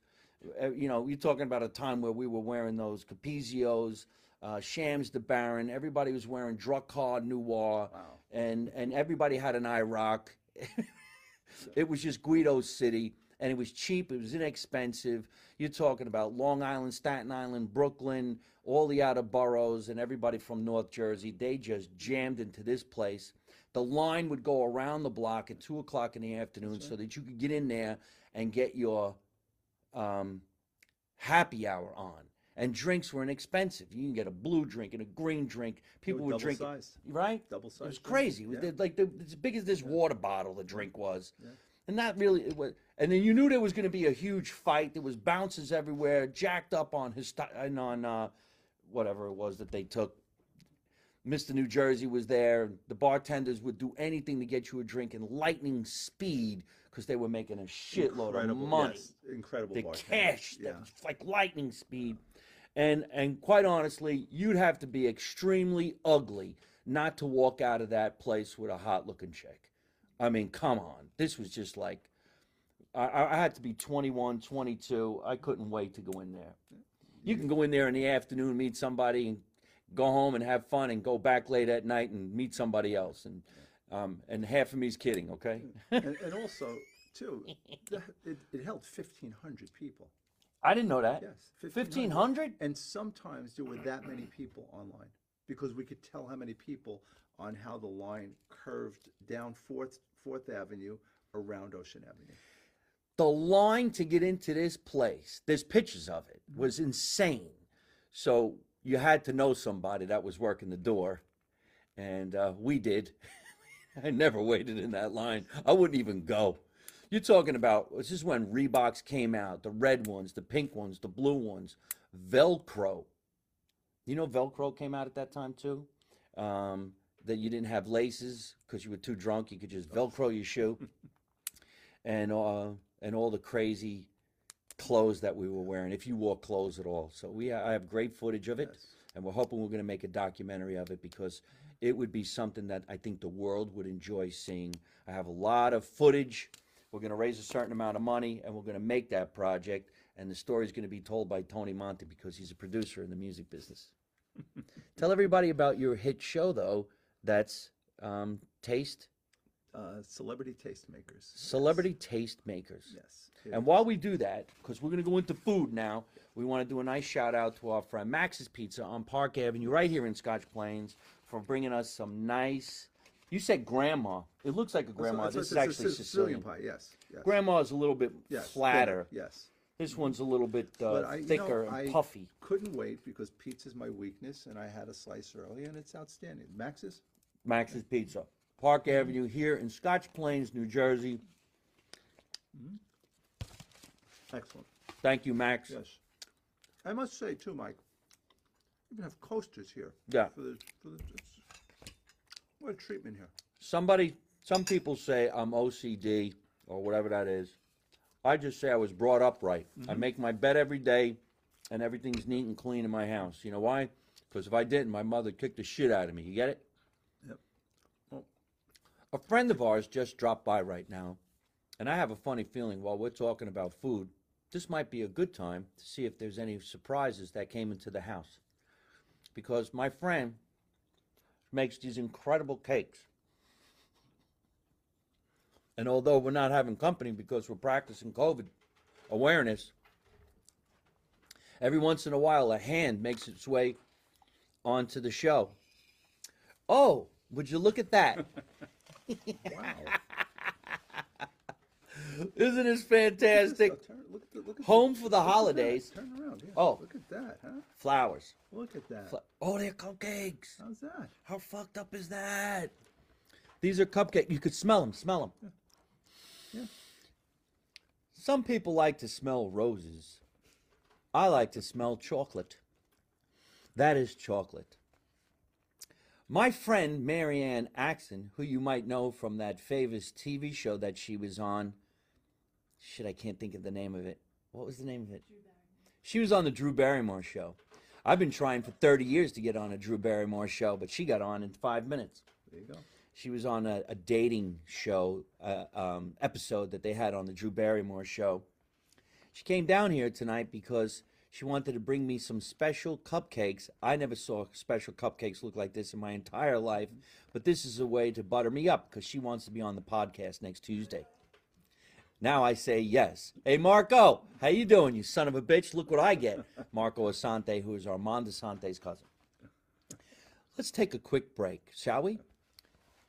Uh, you know, you're talking about a time where we were wearing those Capezios, uh, Shams the Baron. Everybody was wearing Drakkar Noir, and and everybody had an IROC. It was just Guido City, and it was cheap. It was inexpensive. You're talking about Long Island, Staten Island, Brooklyn, all the outer boroughs, and everybody from North Jersey. They just jammed into this place. The line would go around the block at two o'clock in the afternoon, so that you could get in there and get your um, happy hour on. And drinks were inexpensive. You can get a blue drink and a green drink. People would drink, right? Double-sized It was crazy. It was like the, as big as this water bottle. The drink was, and that really it was. And then you knew there was going to be a huge fight. There was bounces everywhere, jacked up on his and on uh, whatever it was that they took. Mr. New Jersey was there. The bartenders would do anything to get you a drink in lightning speed because they were making a shitload of Incredible, money yes, incredible. the cash Yeah. that was like lightning speed and and quite honestly you'd have to be extremely ugly not to walk out of that place with a hot looking chick i mean come on this was just like I- I, I had to be 21 22 i couldn't wait to go in there you can go in there in the afternoon meet somebody and go home and have fun and go back late at night and meet somebody else and um, and half of me's kidding okay and, and also, too, it, it held 1,500 people. i didn't know that Yes. 1500 And sometimes there were that many people online because we could tell how many people on how the line curved down Fourth Fourth Avenue around Ocean Avenue. the line to get into this place, there's pictures of it, was insane. So you had to know somebody that was working the door, and uh, we did. I never waited in that line. I wouldn't even go. You're talking about this is when Reeboks came out, the red ones, the pink ones, the blue ones, Velcro. You know, Velcro came out at that time too. Um, that you didn't have laces because you were too drunk. You could just Velcro your shoe, and uh, and all the crazy clothes that we were wearing, if you wore clothes at all. So we, I have great footage of it, Yes. and we're hoping we're going to make a documentary of it because it would be something that I think the world would enjoy seeing. I have a lot of footage. We're going to raise a certain amount of money, and we're going to make that project. And the story is going to be told by Tony Monte because he's a producer in the music business. Tell everybody about your hit show, though. That's um, Taste Uh, celebrity tastemakers. Celebrity Taste Makers. Yes. And while we do that, because we're going to go into food now, we want to do a nice shout out to our friend Max's Pizza on Park Avenue, right here in Scotch Plains, for bringing us some nice. You said grandma. It looks like a grandma. This is actually a Sicilian. pie. Yes. yes. Grandma is a little bit yes. flatter. thinner, Yes. This one's a little bit uh, I, you know, thicker and I puffy. Couldn't wait because pizza's my weakness, and I had a slice early, and it's outstanding. Max's. Max's Pizza, Park Avenue here in Scotch Plains, New Jersey. Excellent. Thank you, Max. Yes. I must say too, Mike. You even have coasters here. Yeah. For the, for the, it's, what a treatment here. Somebody, some people say I'm OCD or whatever that is. I just say I was brought up right. I mm-hmm. make my bed every day, and everything's neat and clean in my house. You know why? Because if I didn't, my mother kicked the shit out of me. You get it? A friend of ours just dropped by right now, and I have a funny feeling while we're talking about food, this might be a good time to see if there's any surprises that came into the house. Because my friend makes these incredible cakes. And although we're not having company because we're practicing COVID awareness, every once in a while a hand makes its way onto the show. Oh, would you look at that? wow. Isn't this fantastic? Turn- look at the, look at Home the, for the holidays. Turn around. Yeah. Oh. Look at that, huh? Flowers. Look at that. Fla- Oh, they're cupcakes. How's that? How fucked up is that? These are cupcakes. You could smell them. Smell them. Yeah. Some people like to smell roses. I like to smell chocolate. That is chocolate. My friend Marianne Axon, who you might know from that famous TV show that she was on. Shit, I can't think of the name of it. What was the name of it? She was on the Drew Barrymore show. I've been trying for 30 years to get on a Drew Barrymore show, but she got on in five minutes. There you go. She was on a, a dating show uh, um, episode that they had on the Drew Barrymore show. She came down here tonight because she wanted to bring me some special cupcakes. I never saw special cupcakes look like this in my entire life, but this is a way to butter me up because she wants to be on the podcast next Tuesday. Now I say yes. Hey Marco, how you doing, you son of a bitch? Look what I get. Marco Asante, who is Armand Assante's cousin. Let's take a quick break, shall we?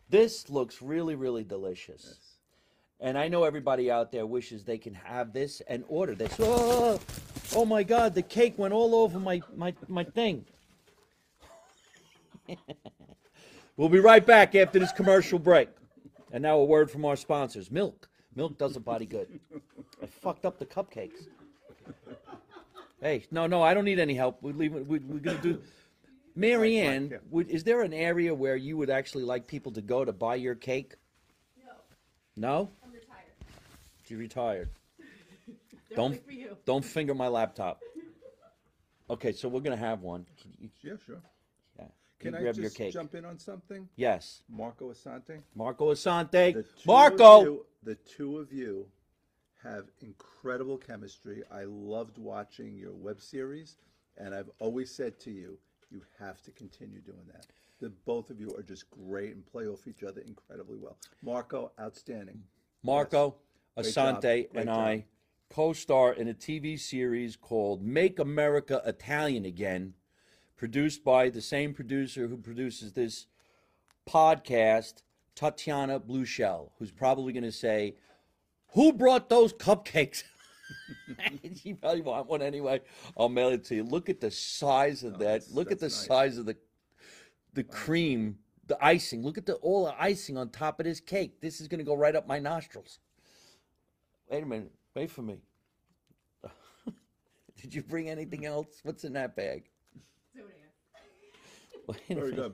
This looks really, really delicious. And I know everybody out there wishes they can have this and order this. Oh, oh my God, the cake went all over my, my, my thing. we'll be right back after this commercial break. And now a word from our sponsors Milk. Milk does a body good. I fucked up the cupcakes. Hey, no, no, I don't need any help. We're leaving. We, we're gonna do. Marianne, yeah. would, is there an area where you would actually like people to go to buy your cake? No, No, I'm retired. you retired. They're Don't for you. don't finger my laptop. Okay, so we're gonna have one. Can you, Yeah, sure. yeah, Can you I grab your just cake? jump in on something? Yes, Marco Asante. Marco Asante. The two Marco. You, the two of you have incredible chemistry. I loved watching your web series, and I've always said to you, you have to continue doing that. The both of you are just great and play off each other incredibly well. Marco, outstanding. Marco Great job. Asante Great and job. I co-star in a TV series called Make America Italian Again, produced by the same producer who produces this podcast, Tatiana Blueshell, who's probably going to say, "Who brought those cupcakes?" you probably want one anyway. I'll mail it to you. Look at the size of oh, that. Oh, that's- Look at the nice. size of the the cream, the icing. Look at the all the icing on top of this cake. This is gonna go right up my nostrils. Wait a minute. Wait for me. Did you bring anything else? What's in that bag? Zodiac. Wait a Very minute. good.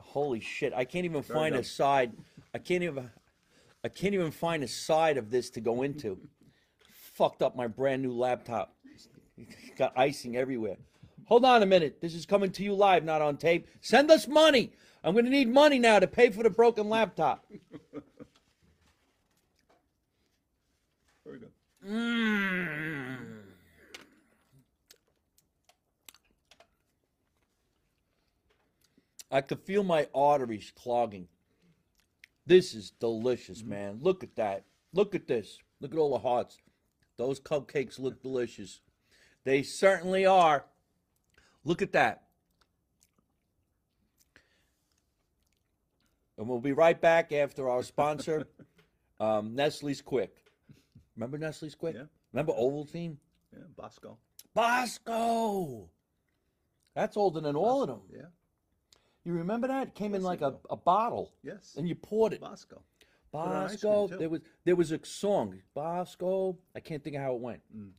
Holy shit! I can't even Very find a good. side. I can't even. I can't even find a side of this to go into. fucked up my brand new laptop. Got icing everywhere. Hold on a minute. This is coming to you live, not on tape. Send us money. I'm going to need money now to pay for the broken laptop. Very good. Mm. I could feel my arteries clogging. This is delicious, man. Look at that. Look at this. Look at all the hearts. Those cupcakes look delicious. They certainly are. Look at that. And we'll be right back after our sponsor, um, Nestle's Quik. Remember Nestle's Quik? Yeah. Remember Ovaltine? Yeah, Bosco. Bosco. That's older than all of them. Yeah. You remember that? It came in Yes, I like a, a bottle, Yes. and you poured it. Bosco. Put it on ice Bosco. There was there was a song. Bosco. I can't think of how it went. Mm.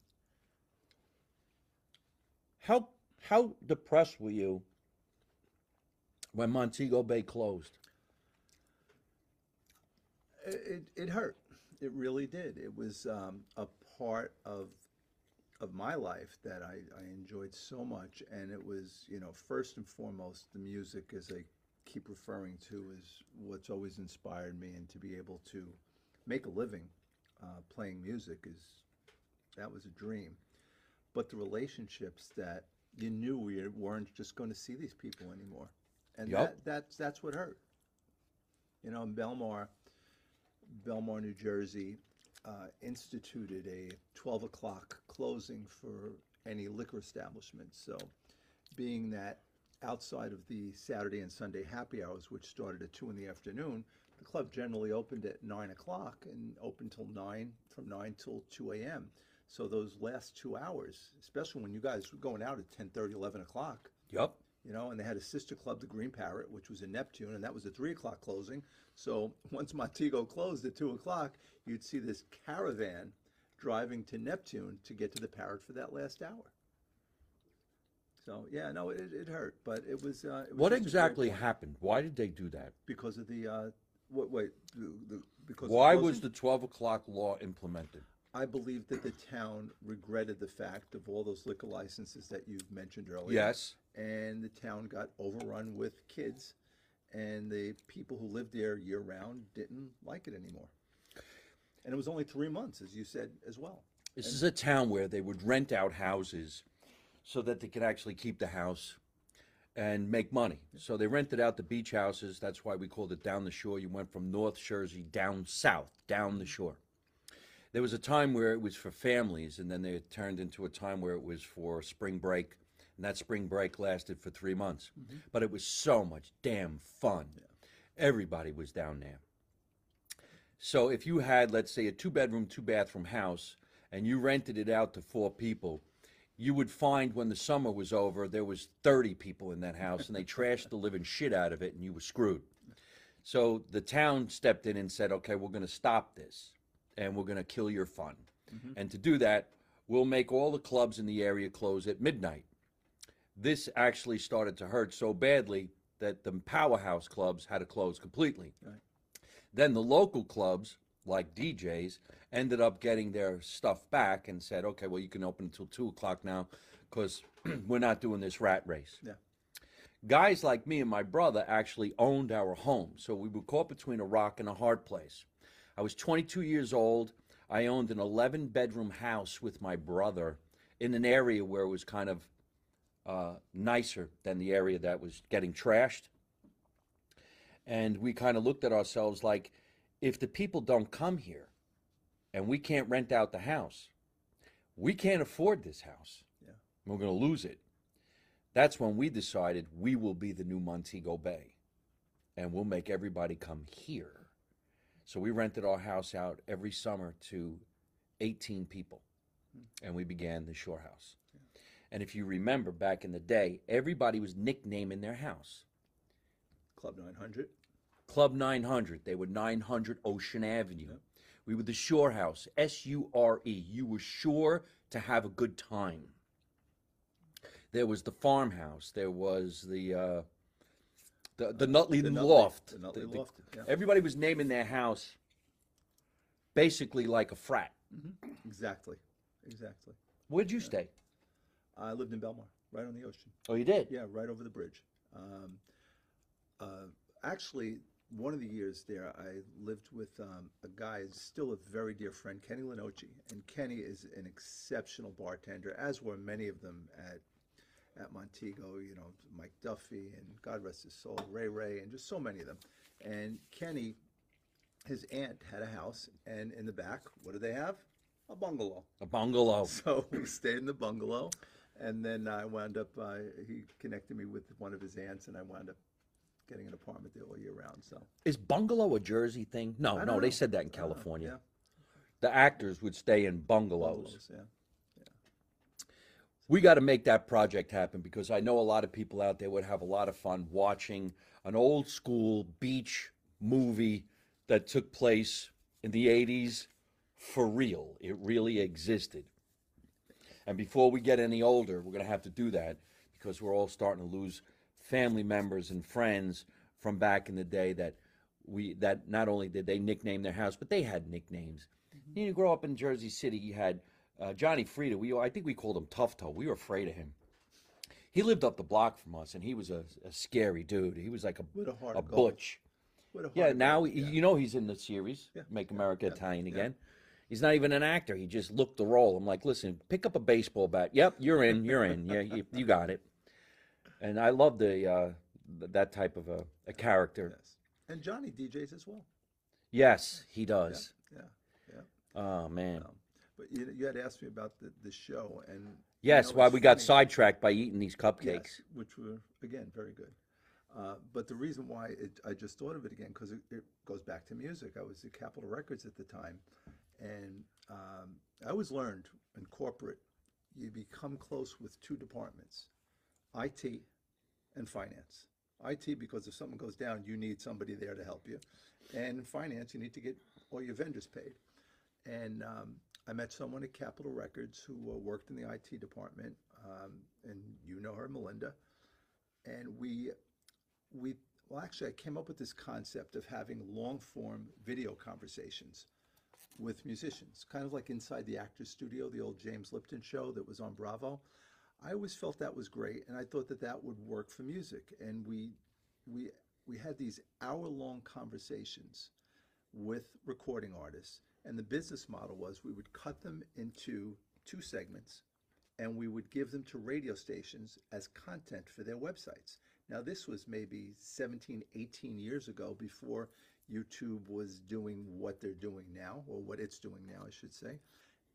How how depressed were you when Montego Bay closed? It, it hurt. It really did. It was um, a part of of my life that I, I enjoyed so much, and it was, you know, first and foremost, the music, as I keep referring to, is what's always inspired me, and to be able to make a living uh, playing music is that was a dream. But the relationships that you knew we weren't just going to see these people anymore, and Yup. that that's that's what hurt. You know, in Belmar, Belmar, New Jersey, uh, instituted a 12 o'clock closing for any liquor establishment. So, being that outside of the Saturday and Sunday happy hours, which started at 2 in the afternoon, the club generally opened at 9 o'clock and opened till 9, from 9 till 2 a.m. So, those last two hours, especially when you guys were going out at 10 11 o'clock, Yup. You know, and they had a sister club, the Green Parrot, which was in Neptune, and that was a three o'clock closing. So once Montego closed at two o'clock, you'd see this caravan driving to Neptune to get to the Parrot for that last hour. So yeah, no, it, it hurt, but it was. Uh, it was What just a great exactly happened? Why did they do that? Because of the uh, what? Wait, the, the, because Why closing? was the twelve o'clock law implemented? I believe that the town regretted the fact of all those liquor licenses that you've mentioned earlier. Yes. And the town got overrun with kids, and the people who lived there year round didn't like it anymore. And it was only three months, as you said as well. This is a town where they would rent out houses so that they could actually keep the house and make money. So they rented out the beach houses. That's why we called it down the shore. You went from North Jersey down south, down the mm-hmm. shore. There was a time where it was for families, and then they turned into a time where it was for spring break. And that spring break lasted for three months. Mm-hmm. But it was so much damn fun. Everybody was down there. So if you had, let's say, a two bedroom, two bathroom house and you rented it out to four people, you would find when the summer was over, there was 30 people in that house and they trashed the living shit out of it and you were screwed. So the town stepped in and said, okay, we're going to stop this and we're going to kill your fun. Mm-hmm. And to do that, we'll make all the clubs in the area close at midnight. This actually started to hurt so badly that the powerhouse clubs had to close completely. Then the local clubs, like DJs, ended up getting their stuff back and said, okay, well, you can open until 2 o'clock now because we're not doing this rat race. Yeah. Guys like me and my brother actually owned our home. So we were caught between a rock and a hard place. I was 22 years old. I owned an 11 bedroom house with my brother in an area where it was kind of uh, nicer than the area that was getting trashed. And we kind of looked at ourselves like if the people don't come here and we can't rent out the house we can't afford this house. Yeah. we're going to lose it. That's when we decided we will be the new montego bay and we'll make everybody come here. So we rented our house out every summer to 18 people and we began the shore house and if you remember back in the day everybody was nicknaming their house Club 900. Club 900. They were 900 Ocean Avenue. We were the Shore House, S U R E. You were sure to have a good time. There was the farmhouse. There was the uh, the, the Nutley the Nutley- Loft. the Nutley Loft, yeah. Everybody was naming their house basically like a frat. Exactly. exactly. Where'd you stay? I lived in Belmar, right on the ocean. Oh, you did? Yeah, right over the bridge. Um, uh, actually, one of the years there, I lived with um, a guy, who's still a very dear friend, Kenny Lenoci. And Kenny is an exceptional bartender, as were many of them at at Montego. You know, Mike Duffy and God rest his soul, Ray Ray, and just so many of them. And Kenny, his aunt had a house, and in the back, what do they have? A bungalow. A bungalow. So we stayed in the bungalow, and then I wound up. Uh, he connected me with one of his aunts, and I wound up getting an apartment there all year round. So Is bungalow a Jersey thing? No, no, don't they said that in know. California. Yeah, The actors would stay in bungalows. bungalows. Yeah, We got to make that project happen because I know a lot of people out there would have a lot of fun watching an old school beach movie that took place in the 80s for real. It really existed. And before we get any older, we're going to have to do that because we're all starting to lose family members and friends from back in the day that we that not only did they nickname their house, but they had nicknames. You grow up in Jersey City, you had uh, Johnny Frieda. We I think we called him Tough Toe. We were afraid of him. He lived up the block from us, and he was a, a scary dude. He was like a a a butch. What a Yeah, now Yeah. you know he's in the series, Yeah, Make America yeah, Italian again. He's not even an actor. He just looked the role. I'm like, listen, pick up a baseball bat. Yep, you're in. You're in. Yeah, you, you got it. And I love the uh, that type of a, a character. Yes, and Johnny DJs as well. Yes, he does. Yeah, yeah. Oh man. Um, but you, you had asked me about the, the show, and you Yes, know, why we got sidetracked by eating these cupcakes. Yes, which were again very good. Uh, but the reason why it, I just thought of it again because it, it goes back to music. I was at Capitol Records at the time, and um, I always learned in corporate, you become close with two departments, IT and finance. IT because if something goes down, you need somebody there to help you, and finance, you need to get all your vendors paid. And um, I met someone at Capitol Records who uh, worked in the IT department, um, and you know her, Melinda. And we, we, well, actually, I came up with this concept of having long form video conversations with musicians, kind of like inside the Actors Studio, the old James Lipton show that was on Bravo. I always felt that was great, and I thought that that would work for music. And we, we, we had these hour long conversations with recording artists. And the business model was we would cut them into two segments and we would give them to radio stations as content for their websites. Now, this was maybe 17, 18 years ago before YouTube was doing what they're doing now, or what it's doing now, I should say.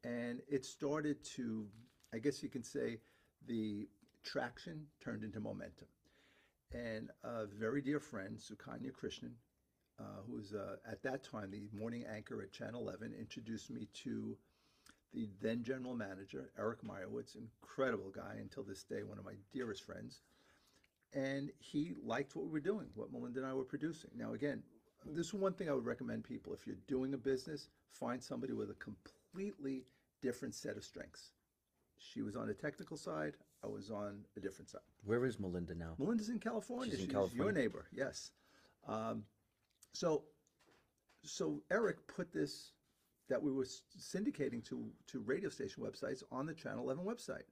And it started to, I guess you can say, the traction turned into momentum. And a very dear friend, Sukanya Krishnan, uh, who was uh, at that time the morning anchor at Channel 11, introduced me to the then general manager, Eric Meyerowitz, incredible guy until this day, one of my dearest friends. And he liked what we were doing, what Melinda and I were producing. Now, again, this is one thing I would recommend people. If you're doing a business, find somebody with a completely different set of strengths. She was on the technical side, I was on a different side. Where is Melinda now? Melinda's in California. She's in California. your neighbor, yes. Um, so, so Eric put this that we were syndicating to to radio station websites on the Channel 11 website,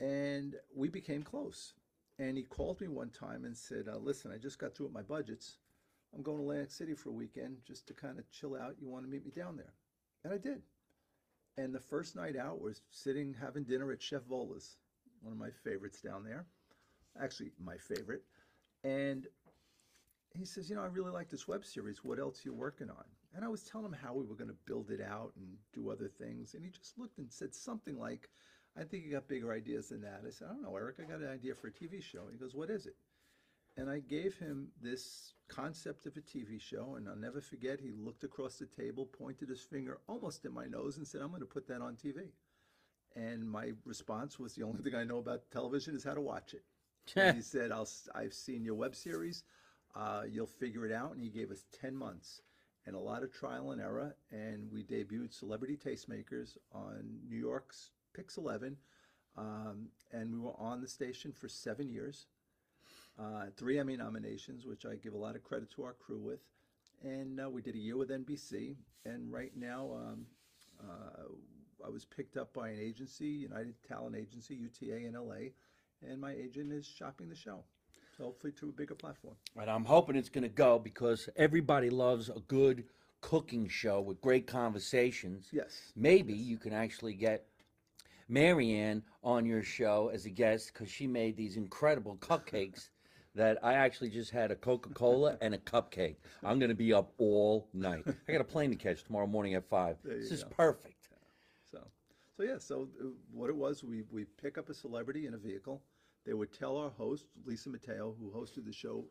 and we became close. And he called me one time and said, uh, "Listen, I just got through with my budgets. I'm going to Atlantic City for a weekend just to kind of chill out. You want to meet me down there?" And I did. And the first night out was sitting having dinner at Chef Vola's, one of my favorites down there actually my favorite. And he says, you know, I really like this web series. What else are you working on? And I was telling him how we were going to build it out and do other things. And he just looked and said something like, I think you got bigger ideas than that. I said, I don't know, Eric, I got an idea for a TV show. He goes, what is it? And I gave him this concept of a TV show. And I'll never forget, he looked across the table, pointed his finger almost at my nose and said, I'm going to put that on TV. And my response was, the only thing I know about television is how to watch it. He said, I'll, I've seen your web series. Uh, you'll figure it out. And he gave us 10 months and a lot of trial and error. And we debuted Celebrity Tastemakers on New York's Pix 11. Um, and we were on the station for seven years. Uh, three Emmy nominations, which I give a lot of credit to our crew with. And uh, we did a year with NBC. And right now, um, uh, I was picked up by an agency, United Talent Agency, UTA in LA, and my agent is shopping the show. So hopefully to a bigger platform. And I'm hoping it's going to go because everybody loves a good cooking show with great conversations. Yes. Maybe you can actually get Marianne on your show as a guest because she made these incredible cupcakes that I actually just had a Coca Cola and a cupcake. I'm going to be up all night. I got a plane to catch tomorrow morning at 5. There This you is go. perfect. So, so yeah. So uh, what it was, we we pick up a celebrity in a vehicle. They would tell our host Lisa Mateo, who hosted the show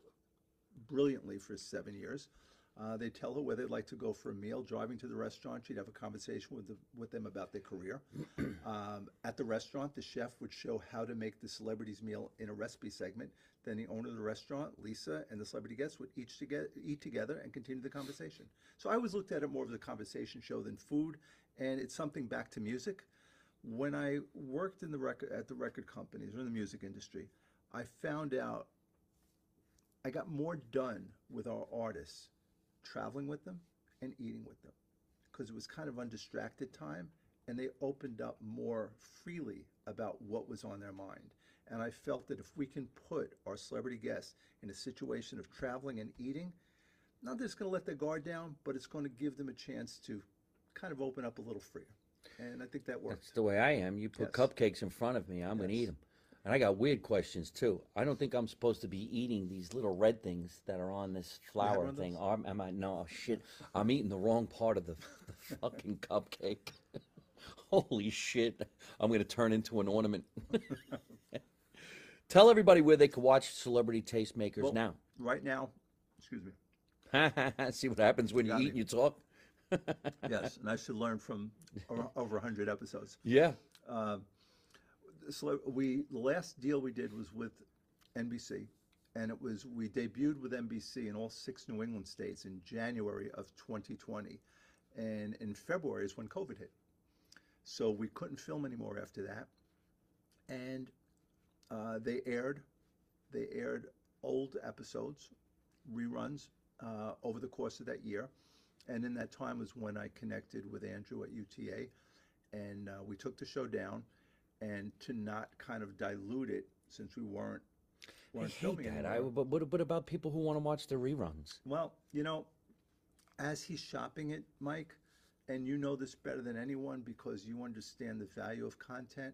brilliantly for seven years. Uh, they tell her where they'd like to go for a meal. Driving to the restaurant, she'd have a conversation with the, with them about their career. um, at the restaurant, the chef would show how to make the celebrity's meal in a recipe segment. Then the owner of the restaurant, Lisa, and the celebrity guests would each to get, eat together and continue the conversation. So I always looked at it more as a conversation show than food, and it's something back to music. When I worked in the record at the record companies or in the music industry, I found out I got more done with our artists traveling with them and eating with them because it was kind of undistracted time and they opened up more freely about what was on their mind. And I felt that if we can put our celebrity guests in a situation of traveling and eating, not that it's going to let their guard down, but it's going to give them a chance to kind of open up a little freer. And I think that works. That's the way I am. You put Yes. cupcakes in front of me, I'm going to eat them. And I got weird questions too. I don't think I'm supposed to be eating these little red things that are on this flour one of thing. those? Am, am I? No, shit. I'm eating the wrong part of the, the fucking cupcake. Holy shit. I'm going to turn into an ornament. Tell everybody where they can watch Celebrity Tastemakers Well, now. Right now, excuse me. See what happens when you Got eat me. and you talk? Yes, and I should learn from o- over 100 episodes. Yeah. so we the last deal we did was with NBC, and it was we debuted with NBC in all six New England states in January of 2020, and in February is when COVID hit. So we couldn't film anymore after that, and uh, they aired they aired old episodes, reruns uh, over the course of that year, and in that time was when I connected with Andrew at UTA, and uh, we took the show down and to not kind of dilute it since we weren't I weren't hate filming that. I, but what, what about people who want to watch the reruns? Well, you know, as he's shopping it, Mike, and you know this better than anyone because you understand the value of content.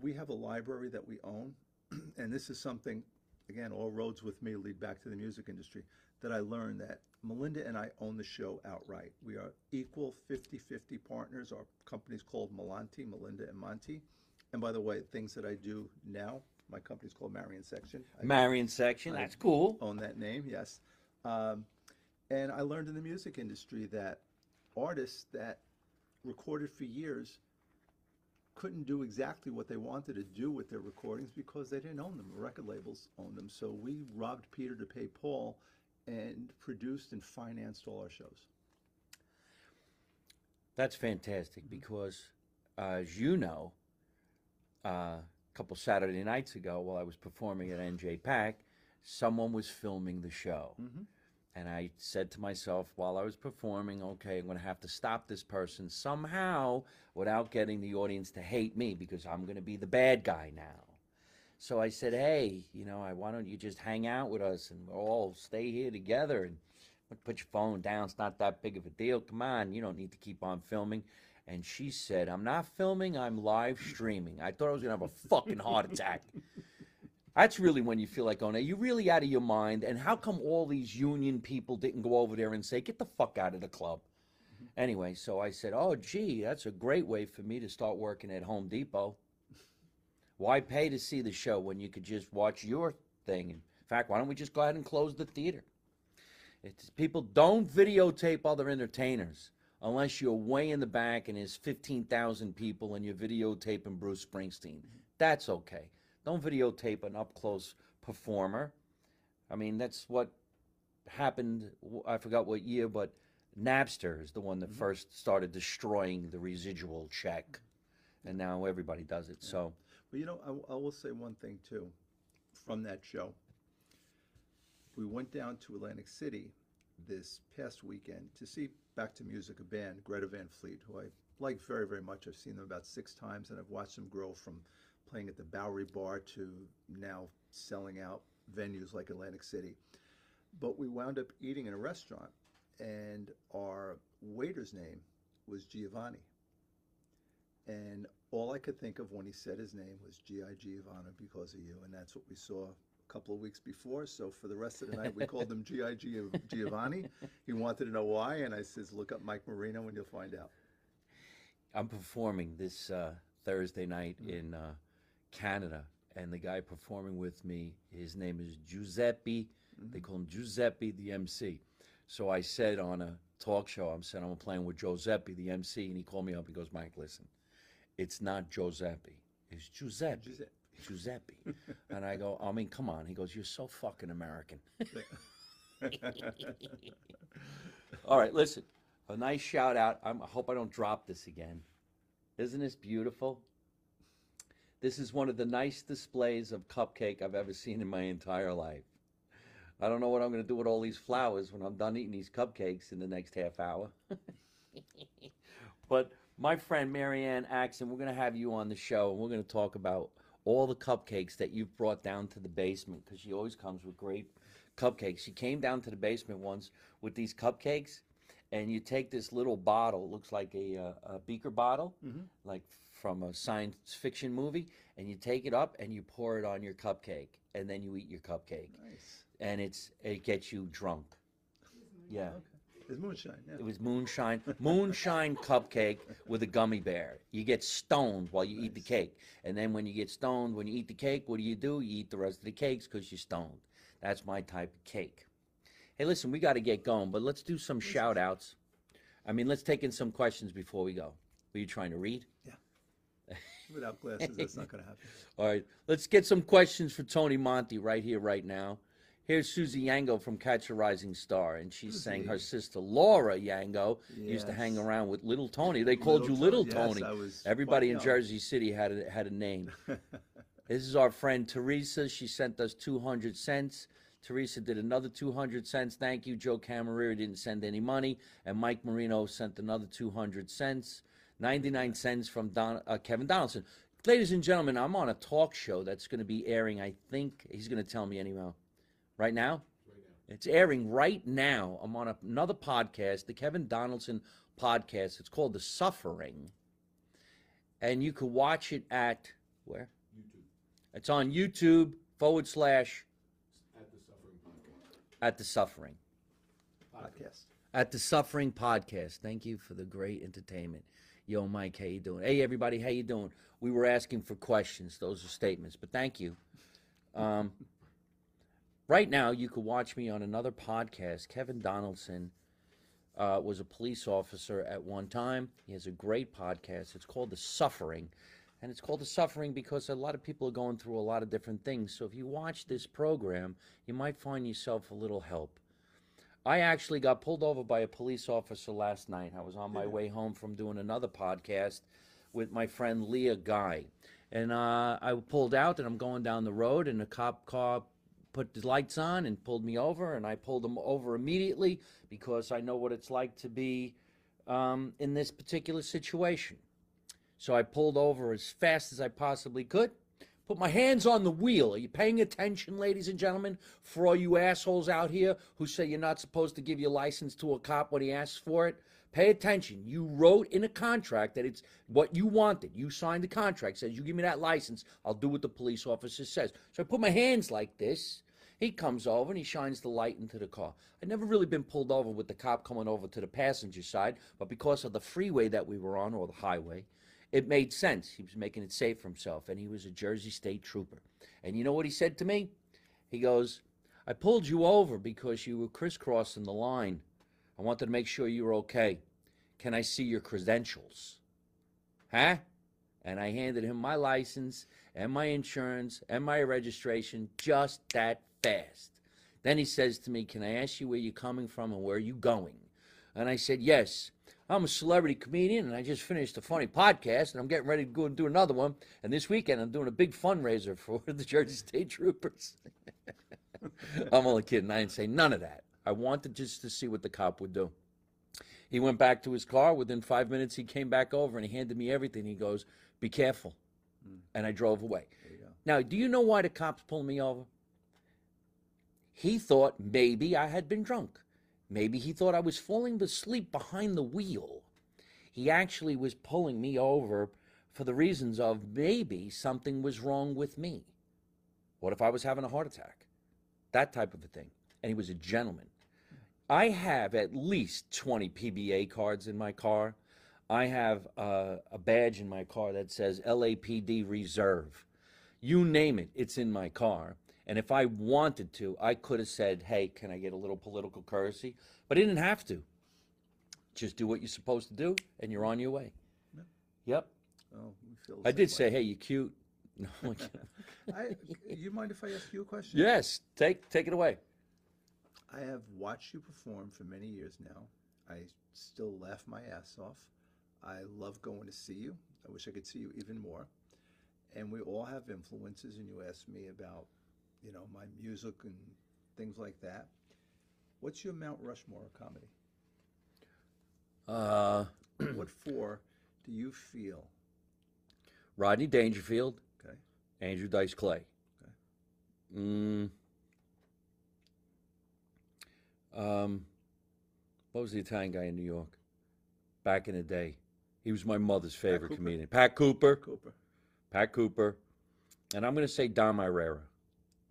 We have a library that we own, and this is something, again, all roads with me lead back to the music industry, that I learned that Melinda and I own the show outright. We are equal 50 50 partners. Our company's called Melanti, Melinda and Monte. And by the way, things that I do now, my company's called Marion Section. I Marion section. That's cool. own that name, yes. Um, and I learned in the music industry that artists that recorded for years couldn't do exactly what they wanted to do with their recordings because they didn't own them. The record labels owned them. So we robbed Peter to pay Paul and produced and financed all our shows. That's fantastic because, uh, as you know, uh, a couple Saturday nights ago while I was performing at NJPAC, someone was filming the show. And I said to myself while I was performing, okay, I'm going to have to stop this person somehow without getting the audience to hate me because I'm going to be the bad guy now. So I said, hey, you know, I, why don't you just hang out with us and we'll all stay here together and put your phone down. It's not that big of a deal. Come on, you don't need to keep on filming. And she said, I'm not filming, I'm live streaming. I thought I was going to have a fucking heart attack. That's really when you feel like, oh, now you really out of your mind. And how come all these union people didn't go over there and say, get the fuck out of the club? Anyway, so I said, oh, gee, that's a great way for me to start working at Home Depot. Why pay to see the show when you could just watch your thing? In fact, why don't we just go ahead and close the theater? It's, people don't videotape other entertainers unless you're way in the back and there's 15,000 people and you're videotaping Bruce Springsteen. That's okay. Don't videotape an up close performer. I mean, that's what happened. I forgot what year, but Napster is the one that mm-hmm. first started destroying the residual check. And now everybody does it. So, But you know, I will say one thing too from that show. We went down to Atlantic City this past weekend to see Back to Music, a band, Greta Van Fleet, who I like very, very much. I've seen them about six times, and I've watched them grow from playing at the Bowery Bar to now selling out venues like Atlantic City. But we wound up eating in a restaurant, and our waiter's name was Giovanni. And all I could think of when he said his name was G.I. Giovanni because of you, and that's what we saw couple of weeks before. So for the rest of the night, we called him G.I. Giovanni. He wanted to know why, and I says, "Look up Mike Marino, and you'll find out." I'm performing this uh, Thursday night in uh, Canada, and the guy performing with me, his name is Giuseppe. They call him Giuseppe, the MC. So I said on a talk show, I'm saying I'm playing with Giuseppe, the MC, and he called me up. He goes, Mike, listen, it's not Giuseppe, it's Giuseppe. Giuseppe. Giuseppe. and I go, I mean, come on. He goes, you're so fucking American. All right, listen. A nice shout out. I'm, I hope I don't drop this again. Isn't this beautiful? This is one of the nice displays of cupcake I've ever seen in my entire life. I don't know what I'm going to do with all these flowers when I'm done eating these cupcakes in the next half hour. but my friend Marianne Axon, we're going to have you on the show and we're going to talk about all the cupcakes that you've brought down to the basement because she always comes with great cupcakes. She came down to the basement once with these cupcakes, and you take this little bottle, looks like a, uh, a beaker bottle, like from a science fiction movie, and you take it up and you pour it on your cupcake, and then you eat your cupcake, Nice. and it's it gets you drunk. Yeah. It's moonshine. Yeah. It was moonshine, moonshine cupcake with a gummy bear. You get stoned while you eat the cake, and then when you get stoned, when you eat the cake, what do you do? You eat the rest of the cakes because you're stoned. That's my type of cake. Hey, listen, we got to get going, but let's do some shout outs. I mean, let's take in some questions before we go. Were you trying to read? Yeah. Without glasses, that's not going to happen. All right, let's get some questions for Tony Monte right here, right now. Here's Susie Yango from Catch a Rising Star, and she's saying her sister Laura Yango used to hang around with Little Tony. They called you Little Yes, Tony. Was Everybody in. Jersey City had a, had a name. this is our friend Teresa. She sent us 200 cents. Teresa did another 200 cents. Thank you. Joe Camarera didn't send any money. And Mike Marino sent another 200 cents. 99 cents from Don, uh, Kevin Donaldson. Ladies and gentlemen, I'm on a talk show that's going to be airing, I think, he's going to tell me anyhow. Right now? It's airing right now. I'm on another podcast, the Kevin Donaldson podcast. It's called The Suffering. And you can watch it at where? YouTube. It's on YouTube forward slash at the suffering. Podcast. At the Suffering Podcast. Thank you for the great entertainment. Yo, Mike, how you doing? Hey, everybody, how you doing? We were asking for questions. Those are statements, but thank you. Um, right now, you could watch me on another podcast. Kevin Donaldson uh, was a police officer at one time. He has a great podcast. It's called The Suffering. And it's called The Suffering because a lot of people are going through a lot of different things. So if you watch this program, you might find yourself a little help. I actually got pulled over by a police officer last night. I was on my way home from doing another podcast with my friend Leah Guy. And uh, I pulled out and I'm going down the road, and a cop car put the lights on and pulled me over. And I pulled him over immediately because I know what it's like to be um, in this particular situation. So I pulled over as fast as I possibly could. Put my hands on the wheel. Are you paying attention, ladies and gentlemen? For all you assholes out here who say you're not supposed to give your license to a cop when he asks for it, pay attention. You wrote in a contract that it's what you wanted. You signed the contract, says you give me that license, I'll do what the police officer says. So I put my hands like this. He comes over and he shines the light into the car. I'd never really been pulled over with the cop coming over to the passenger side, but because of the freeway that we were on or the highway, it made sense. He was making it safe for himself, and he was a Jersey State trooper. And you know what he said to me? He goes, I pulled you over because you were crisscrossing the line. I wanted to make sure you were okay. Can I see your credentials? Huh? And I handed him my license and my insurance and my registration just that fast. Then he says to me, Can I ask you where you're coming from and where are you going? And I said, Yes. I'm a celebrity comedian and I just finished a funny podcast and I'm getting ready to go and do another one. And this weekend I'm doing a big fundraiser for the Jersey State Troopers. I'm only kidding. I didn't say none of that. I wanted just to see what the cop would do. He went back to his car. Within five minutes, he came back over and he handed me everything. He goes, "Be careful," hmm. and I drove away. There you go. Now, do you know why the cops pulled me over? He thought maybe I had been drunk. Maybe he thought I was falling asleep behind the wheel. He actually was pulling me over for the reasons of maybe something was wrong with me. What if I was having a heart attack? That type of a thing. And he was a gentleman. I have at least 20 PBA cards in my car. I have uh, a badge in my car that says LAPD Reserve. You name it, it's in my car. And if I wanted to, I could have said, hey, can I get a little political courtesy? But I didn't have to. Just do what you're supposed to do, and you're on your way. Yep. Oh, we feel the I did way. say, hey, you're cute. No. I, you mind if I ask you a question? yes, take, take it away. I have watched you perform for many years now. I still laugh my ass off. I love going to see you. I wish I could see you even more. And we all have influences, and you asked me about, you know, my music and things like that. What's your Mount Rushmore of comedy? Uh, what four do you feel? Rodney Dangerfield, Okay. Andrew Dice Clay. Okay. Mm. Um, what was the Italian guy in New York back in the day? He was my mother's favorite Cooper? comedian. Pat Cooper. Cooper. Pat Cooper. And I'm going to say Dom Irrera.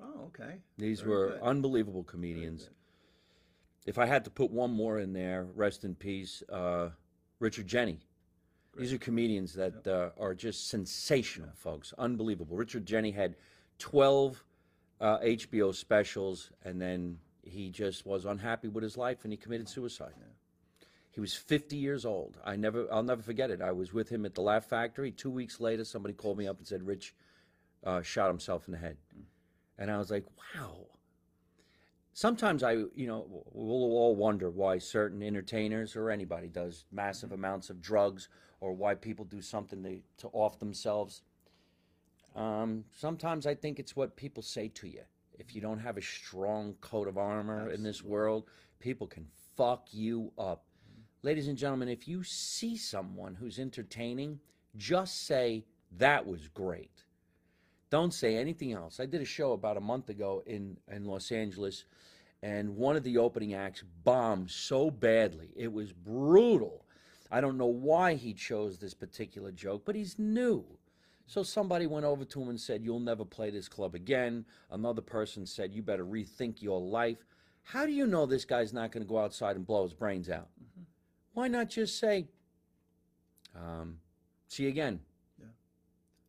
Oh, okay. These Very were good. unbelievable comedians. If I had to put one more in there, rest in peace, uh, Richard Jeni. These are comedians that uh, are just sensational, folks. Unbelievable. Richard Jeni had 12 uh, HBO specials, and then he just was unhappy with his life and he committed suicide. He was 50 years old. I never, I'll never forget it. I was with him at the Laugh Factory. Two weeks later, somebody called me up and said, "Rich uh, shot himself in the head," and I was like, "Wow." Sometimes I, you know, we'll all wonder why certain entertainers or anybody does massive amounts of drugs or why people do something to, to off themselves. Um, sometimes I think it's what people say to you. If you don't have a strong coat of armor in this world, people can fuck you up. Ladies and gentlemen, if you see someone who's entertaining, just say, that was great. Don't say anything else. I did a show about a month ago in, in Los Angeles, and one of the opening acts bombed so badly. It was brutal. I don't know why he chose this particular joke, but he's new. So somebody went over to him and said, You'll never play this club again. Another person said, You better rethink your life. How do you know this guy's not going to go outside and blow his brains out? Why not just say, um, See you again? Yeah.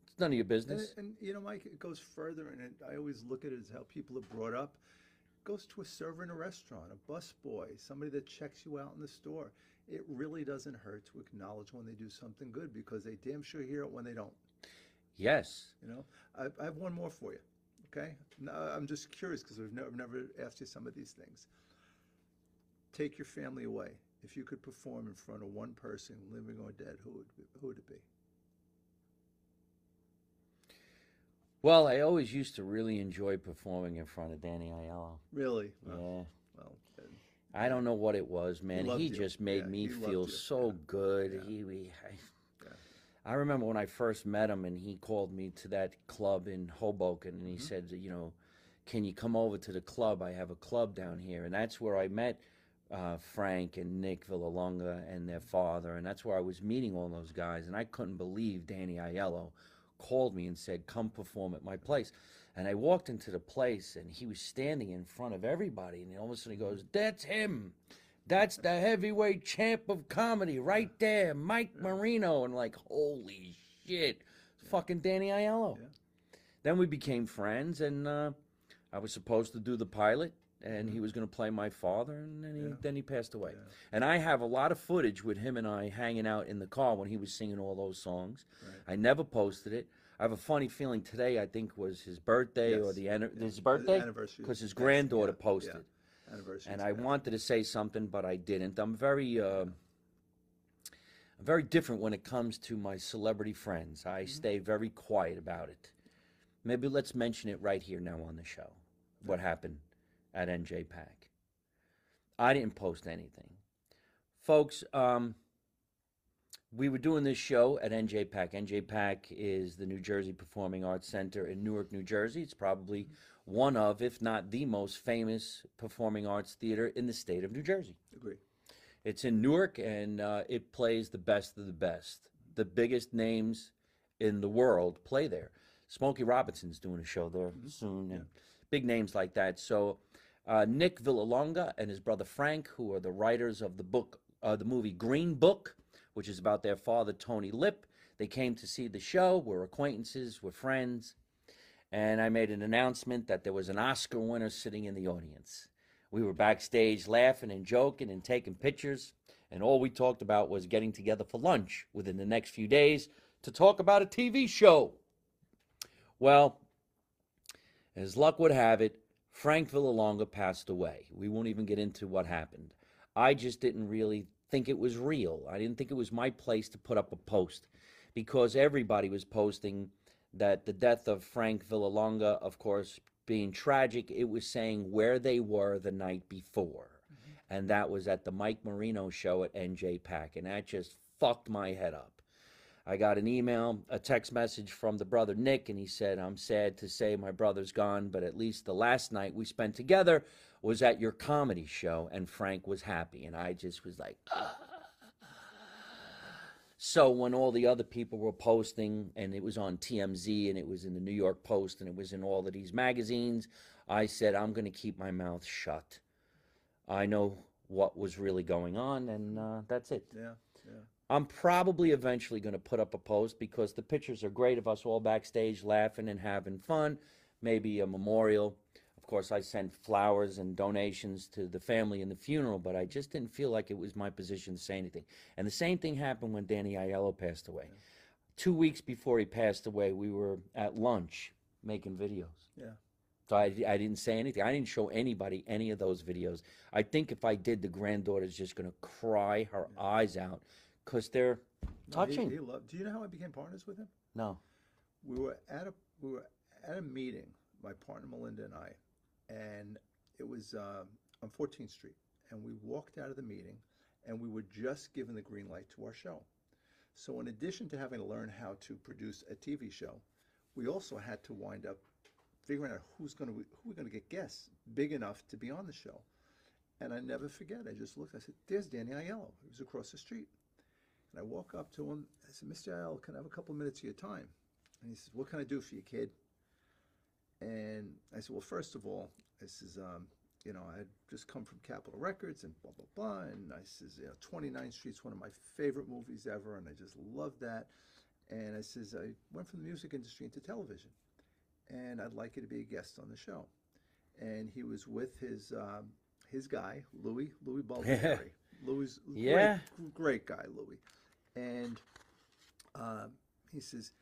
It's none of your business. and you know, Mike, it goes further, and it, I always look at it as how people are brought up. It goes to a server in a restaurant, a bus boy, somebody that checks you out in the store. It really doesn't hurt to acknowledge when they do something good because they damn sure hear it when they don't. Yes. You know, I, I have one more for you. Okay, no, I'm just curious because I've never, never asked you some of these things. Take your family away. If you could perform in front of one person, living or dead, who would who would it be? Well, I always used to really enjoy performing in front of Danny Aiello. Really? Yeah. Well, well, I don't know what it was, man. loved He just made Yeah, me feel so Yeah. good. He, we, I, remember when I first met him, and he called me to that club in Hoboken, and he Mm-hmm. said, you know, can you come over to the club? I have a club down here, and that's where I met uh, Frank and Nick Vallelonga and their father, and that's where I was meeting all those guys, and I couldn't believe Danny Aiello called me and said, "Come perform at my place." And I walked into the place, and he was standing in front of everybody, and all of a sudden he goes, "That's him." That's the heavyweight champ of comedy right there, Mike Marino. And like, holy shit, fucking Danny Aiello. Yeah. Then we became friends, and uh, I was supposed to do the pilot, and he was going to play my father, and then he, Mm-hmm. Yeah. then he passed away. Yeah. And I have a lot of footage with him and I hanging out in the car when he was singing all those songs. Right. I never posted it. I have a funny feeling today, I think was his birthday or the Yeah. his birthday? anniversary. Because his granddaughter yeah, posted. Anniversary. And I wanted to say something, but I didn't. I'm very, uh, I'm very different when it comes to my celebrity friends. I stay very quiet about it. Maybe let's mention it right here now on the show. What happened at NJPAC? I didn't post anything. folks, um, we were doing this show at NJPAC. NJPAC is the New Jersey Performing Arts Center in Newark, New Jersey. It's probably one of, if not the most famous performing arts theater in the state of New Jersey. Agree. It's in Newark, and uh, it plays the best of the best. The biggest names in the world play there. Smokey Robinson's doing a show there soon, and big names like that. So, uh, Nick Vallelonga and his brother Frank, who are the writers of the book, uh, the movie Green Book, which is about their father Tony Lip, they came to see the show. We're acquaintances, we're friends, and I made an announcement that there was an Oscar winner sitting in the audience. We were backstage laughing and joking and taking pictures, and all we talked about was getting together for lunch within the next few days to talk about a TV show. Well, as luck would have it, Frank Vallelonga passed away. We won't even get into what happened. I just didn't really think it was real. I didn't think it was my place to put up a post because everybody was posting that the death of Frank Vallelonga, of course, being tragic, it was saying where they were the night before. And that was at the Mike Marino show at NJPAC. And that just fucked my head up. I got an email, a text message from the brother Nick, and he said, I'm sad to say my brother's gone, but at least the last night we spent together was at your comedy show, and Frank was happy. And I just was like, "Ah." So when all the other people were posting, and it was on TMZ, and it was in the New York Post, and it was in all of these magazines, I said, I'm going to keep my mouth shut. I know what was really going on, and uh, that's it. Yeah, yeah. I'm probably eventually going to put up a post because the pictures are great of us all backstage laughing and having fun. Maybe a memorial. Of course, I sent flowers and donations to the family in the funeral, but I just didn't feel like it was my position to say anything. And the same thing happened when Danny Aiello passed away. Two weeks before he passed away, we were at lunch making videos. Yeah. So I, I didn't say anything. I didn't show anybody any of those videos. I think if I did, the granddaughter's just going to cry her eyes out because they're No, he- touching. he loved- do you know how I became partners with him? No. we were at a we were at a meeting, my partner Melinda and I, and it was um, on 14th Street, and we walked out of the meeting, and we were just given the green light to our show. So in addition to having to learn how to produce a TV show, we also had to wind up figuring out who's going to who we're going to get guests big enough to be on the show. And I never forget. I just looked. I said, "There's Danny Aiello. He was across the street." And I walk up to him. I said, Mr. Aiello, can I have a couple minutes of your time? And he says, What can I do for you, kid? And I said, Well, first of all, I says, um, you know, I had just come from Capitol Records and blah, blah, blah. And I says, you know, 29th Street's one of my favorite movies ever. And I just love that. And I says, I went from the music industry into television. And I'd like you to be a guest on the show. And he was with his um, his guy, Louis, Louis Balderi. Louis, Yeah. great, great guy, Louis. And um, he says,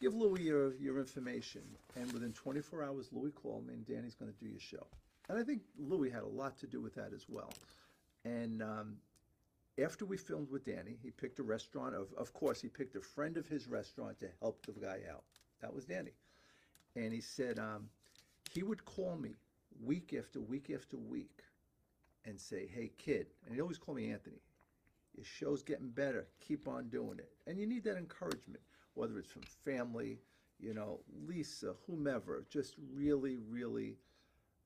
give Louis your, your information. And within 24 hours, Louis called me and Danny's going to do your show. And I think Louis had a lot to do with that as well. And um, after we filmed with Danny, he picked a restaurant. Of, of course, he picked a friend of his restaurant to help the guy out. That was Danny. And he said um, he would call me week after week after week and say, hey, kid. And he'd always called me Anthony. Your show's getting better. Keep on doing it. And you need that encouragement, whether it's from family, you know, Lisa, whomever, just really, really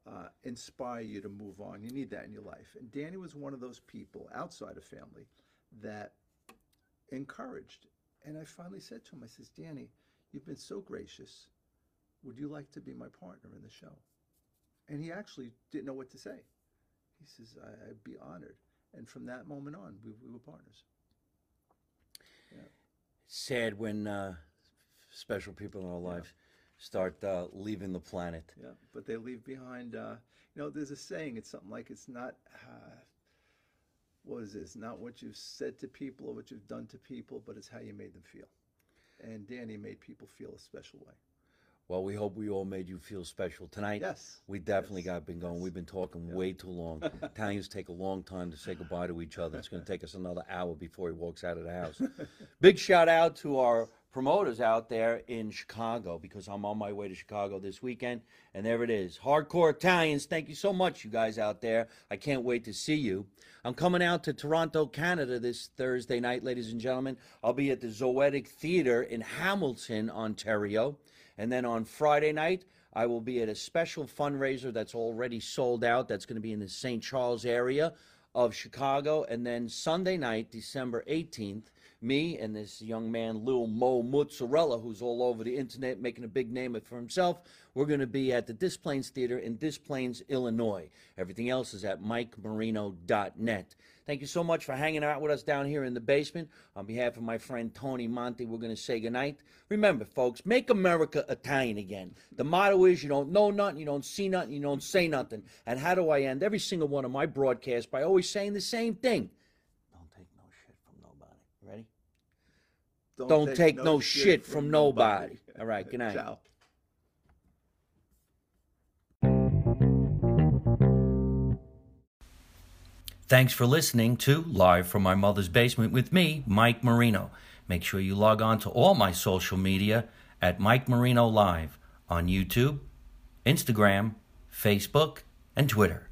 uh, inspire you to move on. You need that in your life. And Danny was one of those people outside of family that encouraged. And I finally said to him, I says, Danny, you've been so gracious. Would you like to be my partner in the show? And he actually didn't know what to say. He says, I, I'd be honored. And from that moment on, we, we were partners. Sad when uh, special people in our lives start uh, leaving the planet. Yeah, but they leave behind. Uh, you know, there's a saying. It's something like it's not. Uh, what is this? Not what you've said to people or what you've done to people, but it's how you made them feel. And Danny made people feel a special way. Well, we hope we all made you feel special tonight. Yes. We definitely Yes. got been going. Yes. We've been talking way too long. Italians take a long time to say goodbye to each other. It's going to take us another hour before he walks out of the house. Big shout out to our promoters out there in Chicago because I'm on my way to Chicago this weekend. And there it is. Hardcore Italians, thank you so much, you guys out there. I can't wait to see you. I'm coming out to Toronto, Canada this Thursday night, ladies and gentlemen. I'll be at the Zoetic Theatre in Hamilton, Ontario. And then on Friday night, I will be at a special fundraiser that's already sold out. That's going to be in the St. Charles area of Chicago. And then Sunday night, December 18th, me and this young man, Lil Mo Mozzarella, who's all over the internet making a big name for himself, we're going to be at the Des Plaines Theater in Des Plaines, Illinois. Everything else is at mikemarino.net. Thank you so much for hanging out with us down here in the basement. On behalf of my friend Tony Monte, we're going to say goodnight. Remember, folks, make America Italian again. The motto is you don't know nothing, you don't see nothing, you don't say nothing. And how do I end every single one of my broadcasts by always saying the same thing? Don't take no shit from nobody. Ready? Don't take no shit from nobody. All right, good night. Ciao. Thanks for listening to Live from My Mother's Basement with me, Mike Marino. Make sure you log on to all my social media at Mike Marino Live on YouTube, Instagram, Facebook, and Twitter.